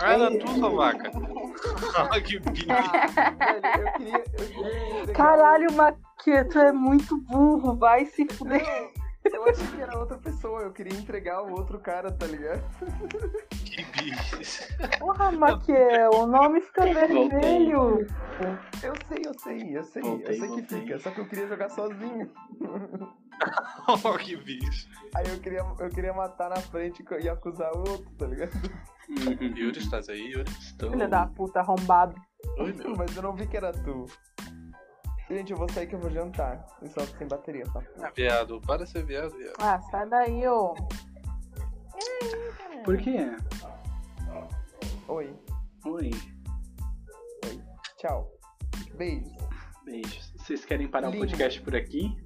Ah, era tu, sua vaca. Ah, que Caralho, Maqueto é muito burro, vai se fuder. Eu achei que era outra pessoa, eu queria entregar o outro cara, tá ligado? Que bicho. Porra, Maquel, o nome fica vermelho. Eu sei, eu sei, eu sei, Voltei, eu sei que voltei. fica, só que eu queria jogar sozinho. Oh, que bicho. Aí eu queria, eu queria matar na frente e acusar o outro, tá ligado? Yuri, estás aí, Yuri? Estou. Filha da puta arrombado. Oi, meu. Mas eu não vi que era tu. Gente, eu vou sair que eu vou jantar. Eu só sem bateria, tá? Ah, viado, para de ser viado, viado. Ah, sai daí, ô. Por quê? Oi, Oi. tchau. Beijo. Beijos. Vocês querem parar o Lindo. podcast por aqui?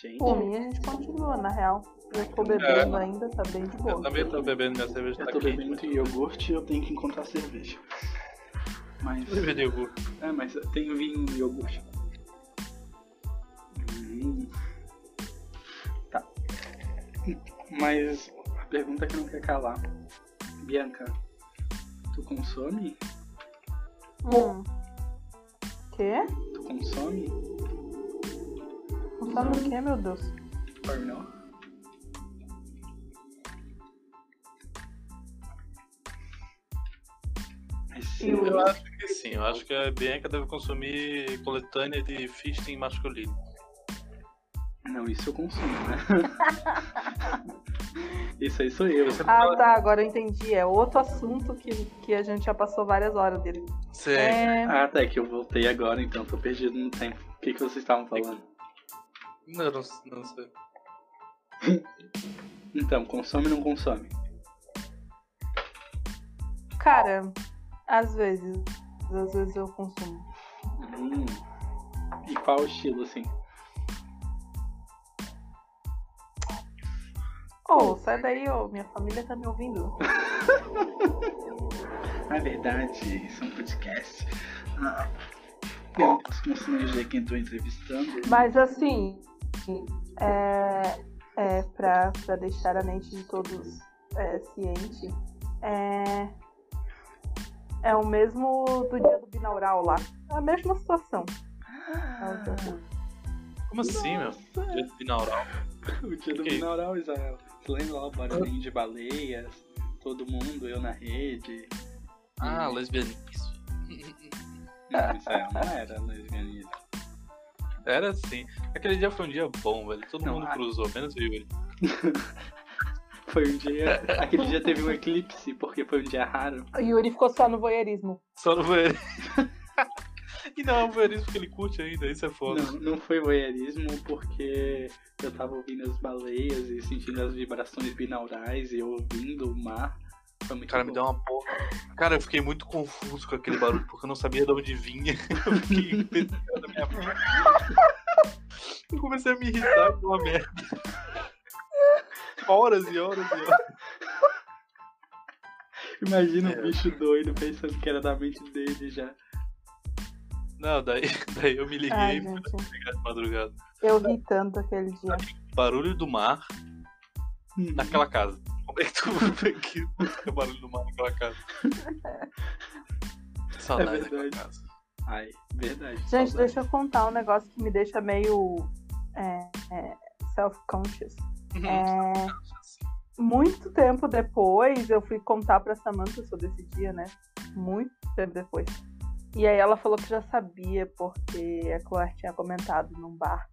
Gente, Por mim, a gente continua, na real. Eu tô bebendo ainda, tá bem de Eu boa. também tô bebendo minha cerveja, eu tá tô quente. bebendo iogurte e eu tenho que encontrar cerveja. Mas. Cerveja de iogurte. É, mas tem vinho e iogurte. Hum. Tá. Mas a pergunta que não quer calar. Bianca, tu consome? Hum. Quê? Tu consome? Consome o quê, meu Deus? Pornô? Eu- Eu acho que sim, eu acho que a Bianca deve consumir coletânea de fisting masculino. Não, isso eu consumo, né? isso aí sou eu. Ah, tá, agora eu entendi. É outro assunto que, que a gente já passou várias horas dele. Sim. É. Ah, tá, é que eu voltei agora, então tô perdido no tempo. O que, que vocês estavam falando? Não, não, não sei. Então, consome ou não consome? Cara, às vezes. Às vezes eu consumo. Hum. E qual o estilo, assim? Ô, sai daí, ô. Minha família tá me ouvindo. Na verdade, isso é um podcast. Ah, eu dizer quem tô entrevistando. Mas assim, é, é pra, pra deixar a mente de todos é, ciente, é, é o mesmo do dia do binaural lá. É a mesma situação. Fiz. Como assim, meu? Dia de binaural. O dia do binaural, Israel. Você lembra lá o barulhinho de baleias? Todo mundo, eu na rede. Ah, lesbianismo. Não, Israel não era lesbianismo. Era assim. Aquele dia foi um dia bom, velho. Todo Não, mundo ah. cruzou, menos o Yuri. Foi um dia. Aquele dia teve um eclipse, porque foi um dia raro. O Yuri ficou só no voyeurismo. Só no voyeurismo. e não é um voyeurismo que ele curte ainda, isso é foda. Não, não foi voyeurismo porque eu tava ouvindo as baleias e sentindo as vibrações binaurais e ouvindo o mar. Foi muito cara me bom. deu uma porra. Cara, eu fiquei muito confuso com aquele barulho, porque eu não sabia de onde vinha. Eu fiquei pensando na minha. Eu comecei a me irritar com uma merda. Horas e horas e horas. Imagina É. um bicho doido pensando que era da mente dele já. Não, daí, daí eu me liguei Ai, pegar de madrugada. Eu ri tanto aquele dia. Barulho do mar Uhum. naquela casa. Como é que tu vê que o barulho do mar naquela casa? Saudade É daquela verdade. casa. Ai, verdade. Gente, saudade. deixa eu contar um negócio que me deixa meio é, é, self-conscious. É, muito tempo depois, eu fui contar pra Samantha sobre esse dia, né? Muito tempo depois. E aí ela falou que já sabia, porque a Claire tinha comentado num bar.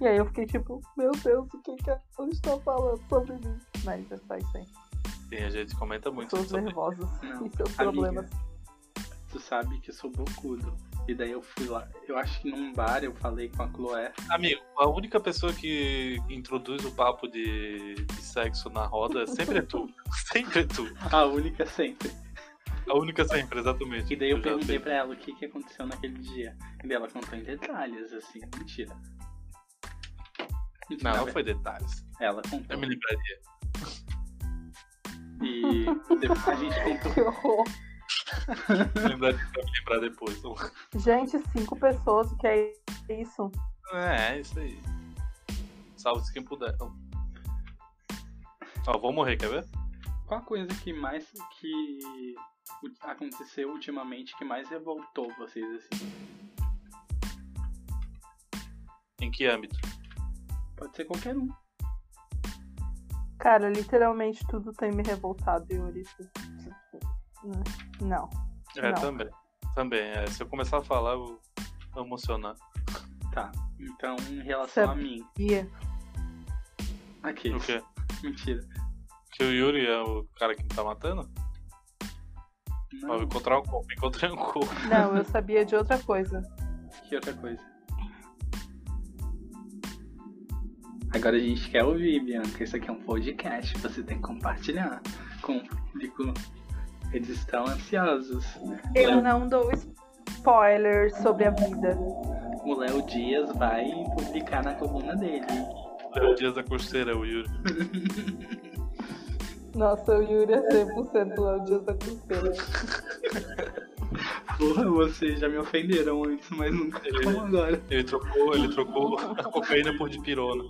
E aí eu fiquei tipo, meu Deus, o que, que ela está falando sobre mim? Mas é só isso aí. Sim, a gente comenta muito Pessoas sobre nervosas Não, e seus amiga. problemas. Tu sabe que eu sou bocudo. E daí eu fui lá. Eu acho que num bar eu falei com a Chloé. Amigo, a única pessoa que introduz o papo de, de sexo na roda sempre é tu. Sempre é tu. A única sempre. A única sempre, exatamente. E daí eu já perguntei pra ela o que, que aconteceu naquele dia. E daí ela contou em detalhes, assim. Mentira. Não, não foi detalhes. Ela contou. Eu me lembraria. E depois a gente contou. Que horror. Me lembrar depois. Gente, cinco pessoas, o que é isso? É, é isso aí. Salve-se quem puder. Ó, vou morrer, quer ver? Qual a coisa que mais que aconteceu ultimamente que mais revoltou vocês assim? Em que âmbito? Pode ser qualquer um. Cara, literalmente tudo tem me revoltado, Yuri. Não. É, Não. também. Também, é. Se eu começar a falar, eu vou emocionar. Tá. Então, em relação a Sabe- mim. Aqui. O quê? Mentira. Que o Yuri é o cara que me tá matando? Não, encontrar um corpo, encontrei um corpo. Não, eu sabia de outra coisa. que outra coisa. Agora a gente quer ouvir, Bianca. Isso aqui é um podcast. Você tem que compartilhar com o público. Eles estão ansiosos. Eu Léo- não dou spoilers sobre a vida. O Léo Dias vai publicar na coluna dele. Léo Dias da Costeira, o Yuri. Nossa, o Yuri é 100% Léo Dias da Cruzeira. Porra, vocês já me ofenderam antes, mas nunca como agora. Ele trocou, ele trocou a cocaína por dipirona.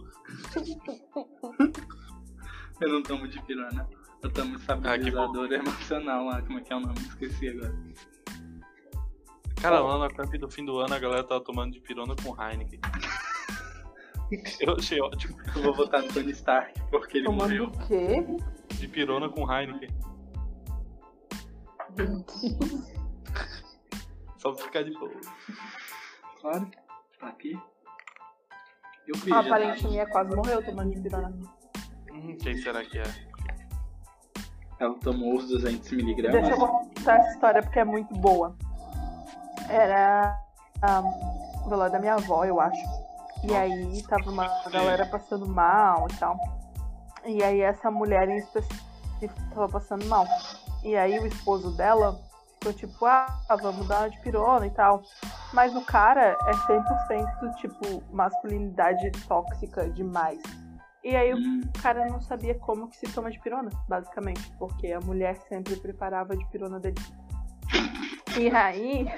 Eu não tomo de pirona. Eu tomo estabilizador emocional lá. Como é que é o nome? Esqueci agora. Cara, lá na camp do fim do ano a galera tava tomando dipirona com Heineken. Eu achei ótimo. Eu vou votar no Tony Stark porque ele Tomando morreu. o quê? Dipirona com Heineken. Só pra ficar de boa. Claro. Tá aqui. Eu já A tá. parente minha quase morreu tomando de pirona. Hum, quem será que é? Ela tomou os 200 Deixa eu miligramas. contar essa história porque é muito boa. Era a velório da minha avó, eu acho. E aí tava uma galera passando mal e tal. E aí essa mulher em específico tava passando mal. E aí o esposo dela ficou tipo, ah, vamos dar uma de pirona e tal. Mas o cara é 100% tipo masculinidade tóxica demais. E aí o Hum, o cara não sabia como que se toma de pirona, basicamente, porque a mulher sempre preparava de pirona dele. E aí,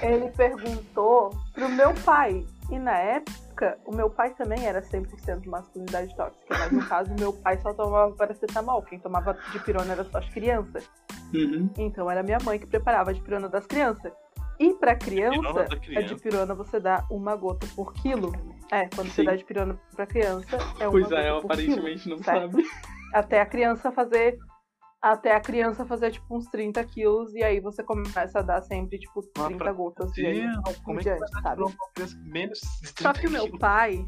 ele perguntou pro meu pai. E na época, o meu pai também era 100% masculinidade tóxica, mas no caso, meu pai só tomava paracetamol. Quem tomava de pirona era só as crianças. uhum. Então era minha mãe que preparava a dipirona das crianças. E pra criança, Dipirona a criança? dipirona você dá uma gota por quilo. É, quando Sim. você dá dipirona pra criança, é uma Pois é, ela quilo, aparentemente não certo? sabe. Até a criança fazer. Até a criança fazer, tipo, uns 30 quilos, e aí você começa a dar sempre, tipo, Mas 30 pra gotas. E aí, Como é que diante, sabe? menos de Só 30 que o meu pai.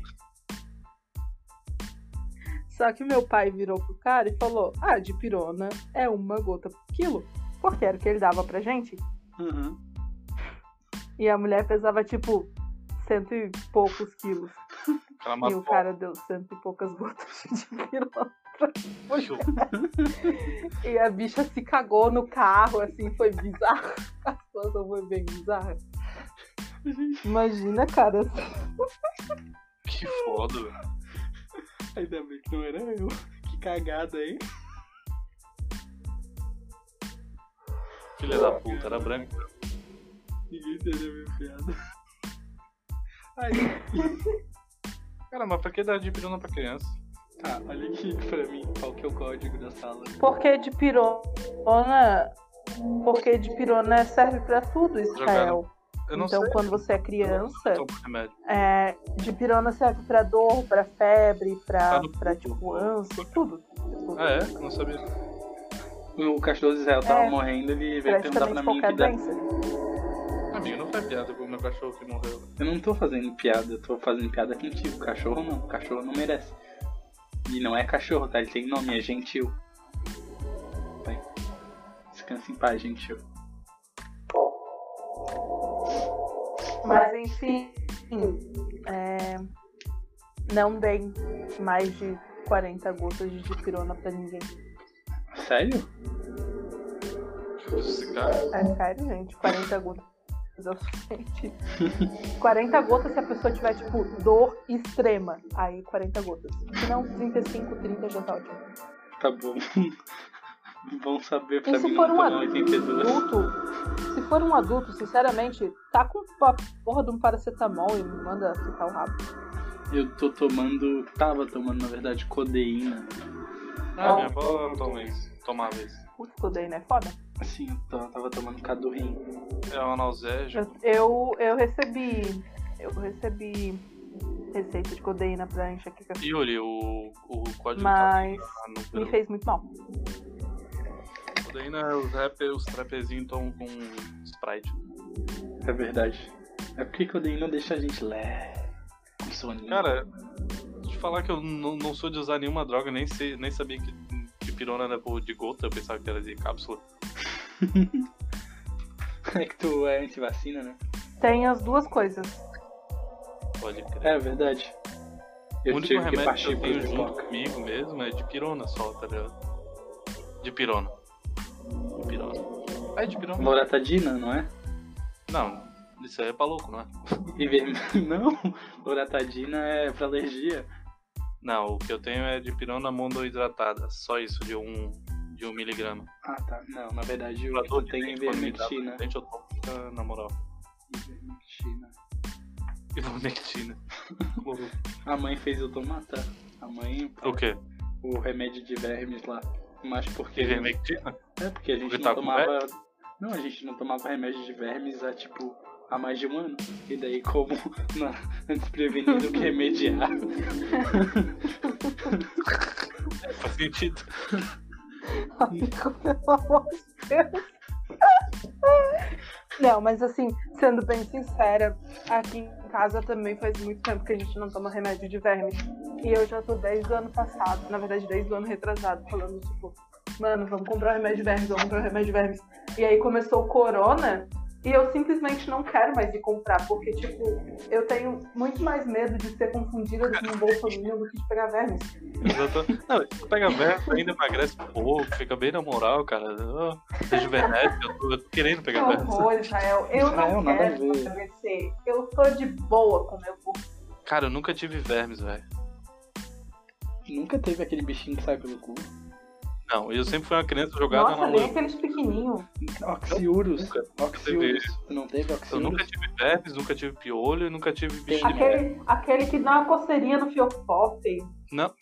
Só que o meu pai virou pro cara e falou: Ah, de pirona é uma gota por quilo. Porque era o que ele dava pra gente. Uhum. E a mulher pesava, tipo, cento e poucos quilos. E o cara deu cento e poucas gotas de pirona. E a bicha se cagou no carro, assim, foi bizarro. A situação foi bem bizarra. Imagina, cara. Que foda, velho. Ainda bem que não era eu. Que cagada, hein? Filha da puta, era branco. Ninguém entendeu a minha piada. Ai, Cara, mas pra que dar dipirona pra criança? tá, olha aqui pra mim qual que é o código da sala. Porque de pirona. Porque de pirona serve pra tudo, Israel. Eu não Então, sei. quando você é criança, é, de pirona serve pra dor, pra febre, pra, Tá pra tipo, ânsia, tudo. Tipo, Ah, é? Eu não sabia. O cachorro do Israel tava É, morrendo, ele veio perguntar pra mim que dá... Amigo, não faz piada com o meu cachorro que morreu. Eu não tô fazendo piada, eu tô fazendo piada contigo. Cachorro não, cachorro não merece. E não é cachorro, tá? Ele tem nome, é gentil. Vai. Descansa em paz, gentil. Mas enfim, é, não deem mais de 40 gotas de dipirona pra ninguém. Sério? Cara. É sério, gente. 40 gotas é o suficiente. 40 gotas se a pessoa tiver, tipo, dor extrema. Aí 40 gotas. Se não, 35, 30 já tá ótimo. Tá bom. Bom saber pra E se mim for não um tomar 82. Adulto, se for um adulto, sinceramente, tá com a porra de um paracetamol e manda ficar o rabo. Eu tô tomando. Tava tomando, na verdade, codeína. Ah, minha avó toma isso. Tomava isso. Putz, codeína é foda. Assim, eu tava tomando Cadurrim. É um analgésico. Eu, eu, recebi. Eu recebi receita de codeína pra enxaqueca. Yuri, o, o código Mas tá no me fez muito mal. Codeína, os rappers, os trapezinhos estão com Sprite. É verdade. É porque codeína deixa a gente. Com soninho. Cara, deixa eu falar que eu não, não sou de usar nenhuma droga, nem, sei, nem sabia que, que pirona era por de gota, eu pensava que era de cápsula. É que tu é antivacina, né? Tem as duas coisas. Pode crer. É verdade. o Eu único tive que remédio que partir eu tenho junto comigo mesmo é de pirona só, tá ligado? De pirona. De pirona. É de pirona. Loratadina, não é? Não, isso aí é pra louco, não é? E. Não, loratadina é pra alergia. Não, o que eu tenho é de pirona monohidratada. Só isso, de um, de um miligrama. Ah, tá. Não, na verdade o que tenho é dente, eu tomo, na moral. Ivermectina. Ivermectina. A mãe fez eu tomar, tá? A mãe, o quê? o remédio de vermes lá. Mas porque. Ivermectina? É porque a gente Porque não tá tomava. Não, a gente não tomava remédio de vermes há tipo. Há mais de um ano. E daí como na, antes prevenido que remediar. Faz sentido. Amigo, pelo amor de Deus. Não, mas assim, sendo bem sincera, aqui em casa também faz muito tempo que a gente não toma remédio de verme. E eu já tô desde o ano passado, na verdade desde o ano retrasado, falando tipo, mano, vamos comprar remédio de vermes, vamos comprar remédio de vermes. E aí começou o corona e eu simplesmente não quero mais ir comprar, porque tipo, eu tenho muito mais medo de ser confundida com um bolsominion do que de pegar vermes. Exato. Não, se tu pega verme, ainda emagrece um pouco, fica bem na moral, cara. Oh, rejuvenesce, eu tô, eu tô querendo Que pegar verme. horror, Israel. Eu Israel, não quero emagrecer. Eu tô de boa com meu corpo. Cara, eu nunca tive vermes, velho. Nunca teve aquele bichinho que sai pelo cu. Não, eu sempre fui uma criança jogada Nossa, na nem lama. aqueles pequenininhos. Oxiurus. Nunca. Oxiurus. Não teve Eu oxiurus? nunca tive vermes, nunca tive piolho e nunca tive bicho de Aquele, aquele que dá uma coceirinha no fiofote. Não.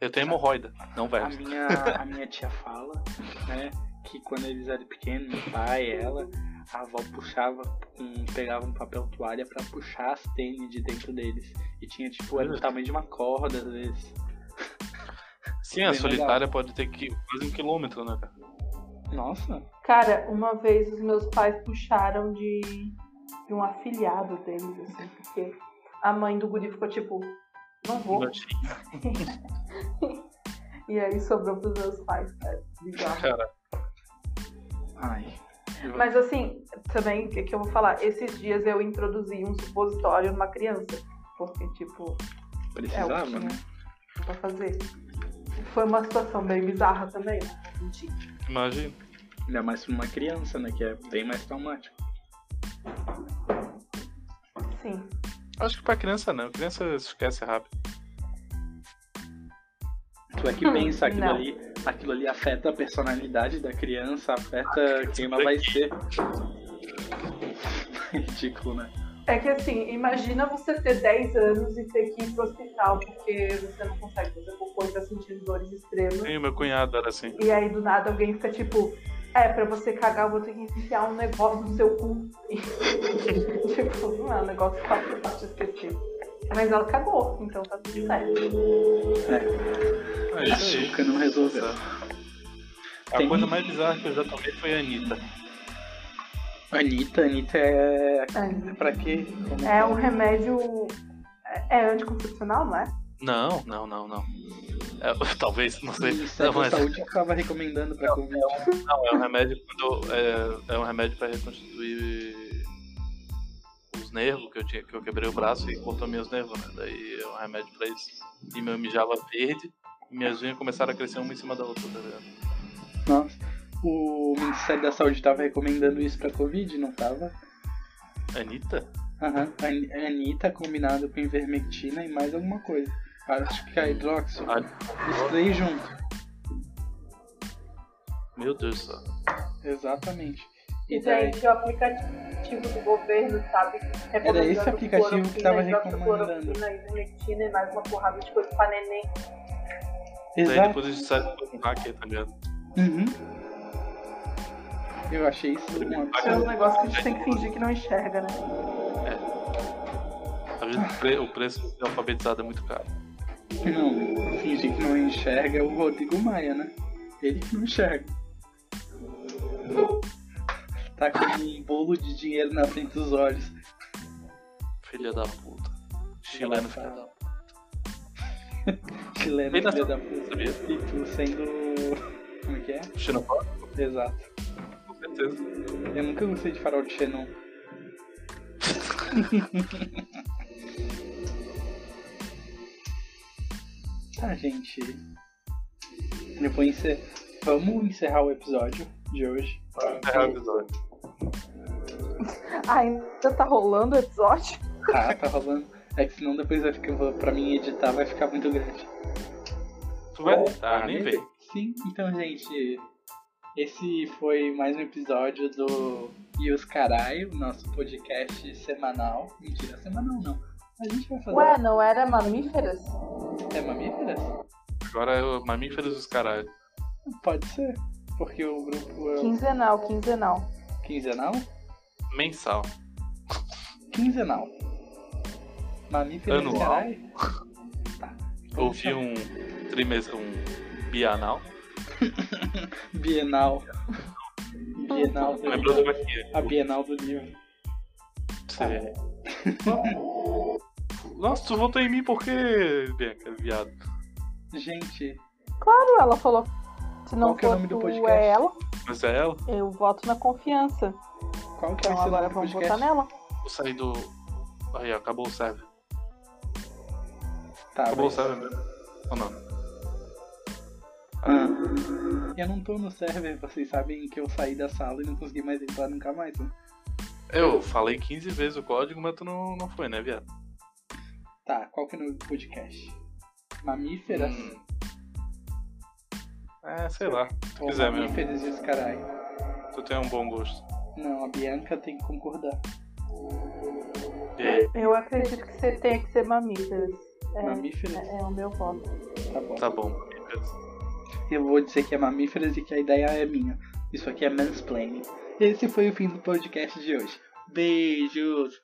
Eu tenho hemorroida, não A vermes. minha, a minha tia fala, né, que quando eles eram pequenos, meu pai, ela, a avó puxava, um, pegava um papel toalha pra puxar as tênis de dentro deles. E tinha, tipo, era do tamanho de uma corda, às vezes. Sim, a solitária pode ter que quase um quilômetro, né, cara? Nossa, Cara, uma vez os meus pais puxaram de, de um afilhado deles, assim, porque a mãe do guri ficou tipo, não vou. E aí sobrou pros meus pais, cara. Bizarro. Cara, ai. Mas assim, também, o que, que eu vou falar? Esses dias eu introduzi um supositório numa criança. Porque, tipo, é o precisava, que né? pra fazer. Foi uma situação bem bizarra também, né? Imagina. Ainda mais pra uma criança, né, que é bem mais traumático. Sim. Acho que pra criança não, criança esquece rápido. Tu é que pensa aquilo Não. ali, aquilo ali afeta a personalidade da criança, afeta quem ela vai ser. Ridículo, né? É que assim, imagina você ter 10 anos e ter que ir pro hospital porque você não consegue fazer cocô e tá sentindo dores extremas. Sim, meu cunhado era assim. E aí do nada alguém fica tipo, é, pra você cagar eu vou ter que enfiar um negócio no seu cu. E, tipo, não é um negócio fácil de esquecer. Mas ela cagou, então tá tudo certo. É A isso aí. Xuca não resolveu. A Tem- coisa mais bizarra que eu já tomei foi a Anitta. Anitta, Anitta é. É, Pra quê? Como é um remédio. É é anticoncepcional, não é? Não, não, não, não. É, talvez, não sei. Ministério Não, da mas, Saúde que tava recomendando pra Covid. não, é um remédio quando. É, é um remédio pra reconstituir os nervos que eu tinha, que eu quebrei o braço e cortou meus nervos, né? Daí é um remédio pra isso. E meu mijava verde e minhas unhas começaram a crescer uma em cima da outra, tá ligado? Nossa. O Ministério da Saúde tava recomendando isso pra Covid, não tava? Anitta? Aham, a Anitta combinado com ivermectina e mais alguma coisa. Acho que a hidróxido. Ah, Os três juntos. meu Deus do céu. Exatamente. E E daí, gente, o aplicativo do governo, sabe? Era esse aplicativo que tava recomendando. Cloroquina, ivermectina e mais uma porrada de coisa pra neném. Daí exato. depois a gente sai com um hacker, tá ligado? Uhum. Eu achei isso um É um negócio que a gente tem que fingir que não enxerga, né? A gente, o pre- o preço de ser alfabetizado é muito caro. Não, fingir que não enxerga é o Rodrigo Maia, né? Ele que não enxerga. Tá com um bolo de dinheiro na frente dos olhos. Filha da puta. Chileno, filha da puta. Chileno, filho da puta. sabia? E tu sendo. Como é que é? Xenofóbico, Exato. Certeza. Eu nunca gostei de farol de Xenon. tá, gente. Eu vou encer... Vamos encerrar o episódio de hoje. É o episódio. Ainda tá rolando o episódio? Tá, tá rolando. É que senão depois vai ficar, pra mim editar vai ficar muito grande. Tu vai editar, nem vem. Sim, então, gente, esse foi mais um episódio do E os Carai, o nosso podcast semanal. Mentira, semanal não. A gente vai fazer. Ué, não era mamíferas? É mamíferas? Agora é o Mamíferos dos Caralho. Pode ser. Porque o grupo é Quinzenal, quinzenal. quinzenal? Mensal. Quinzenal. Mamíferas e Anual. Carai? Tá. Eu vi um trimestre, um bianal. Bienal. Bienal do Maquia? A Bienal do livro. Você... Nossa, tu votou em mim por quê, Bianca, viado? Gente, Claro, ela falou. Se não Qual que é o nome do podcast? é ela, Mas é ela? eu voto na confiança. qual que Então vai ser o agora vamos podcast? votar nela. Vou sair do. Aí, ó, acabou o server. Tá, Acabou o server mesmo? Ou não? Ah, eu não tô no server, vocês sabem que eu saí da sala e não consegui mais entrar nunca mais, né? Eu falei 15 vezes o código, mas tu não, não foi, né, viado? Tá, qual que é o nome do podcast? Mamíferas? Hum. É, sei lá. Se tu ou quiser mesmo. Mamíferas e os carai? Tu tem um bom gosto. Não, a Bianca tem que concordar. Eu acredito que você tenha que ser mamíferas. É, Mamíferas? é, é o meu voto. Tá bom. Tá bom, mamíferos eu vou dizer que é mamíferas e que a ideia é minha. Isso aqui é mansplaining. Esse foi o fim do podcast de hoje. Beijos!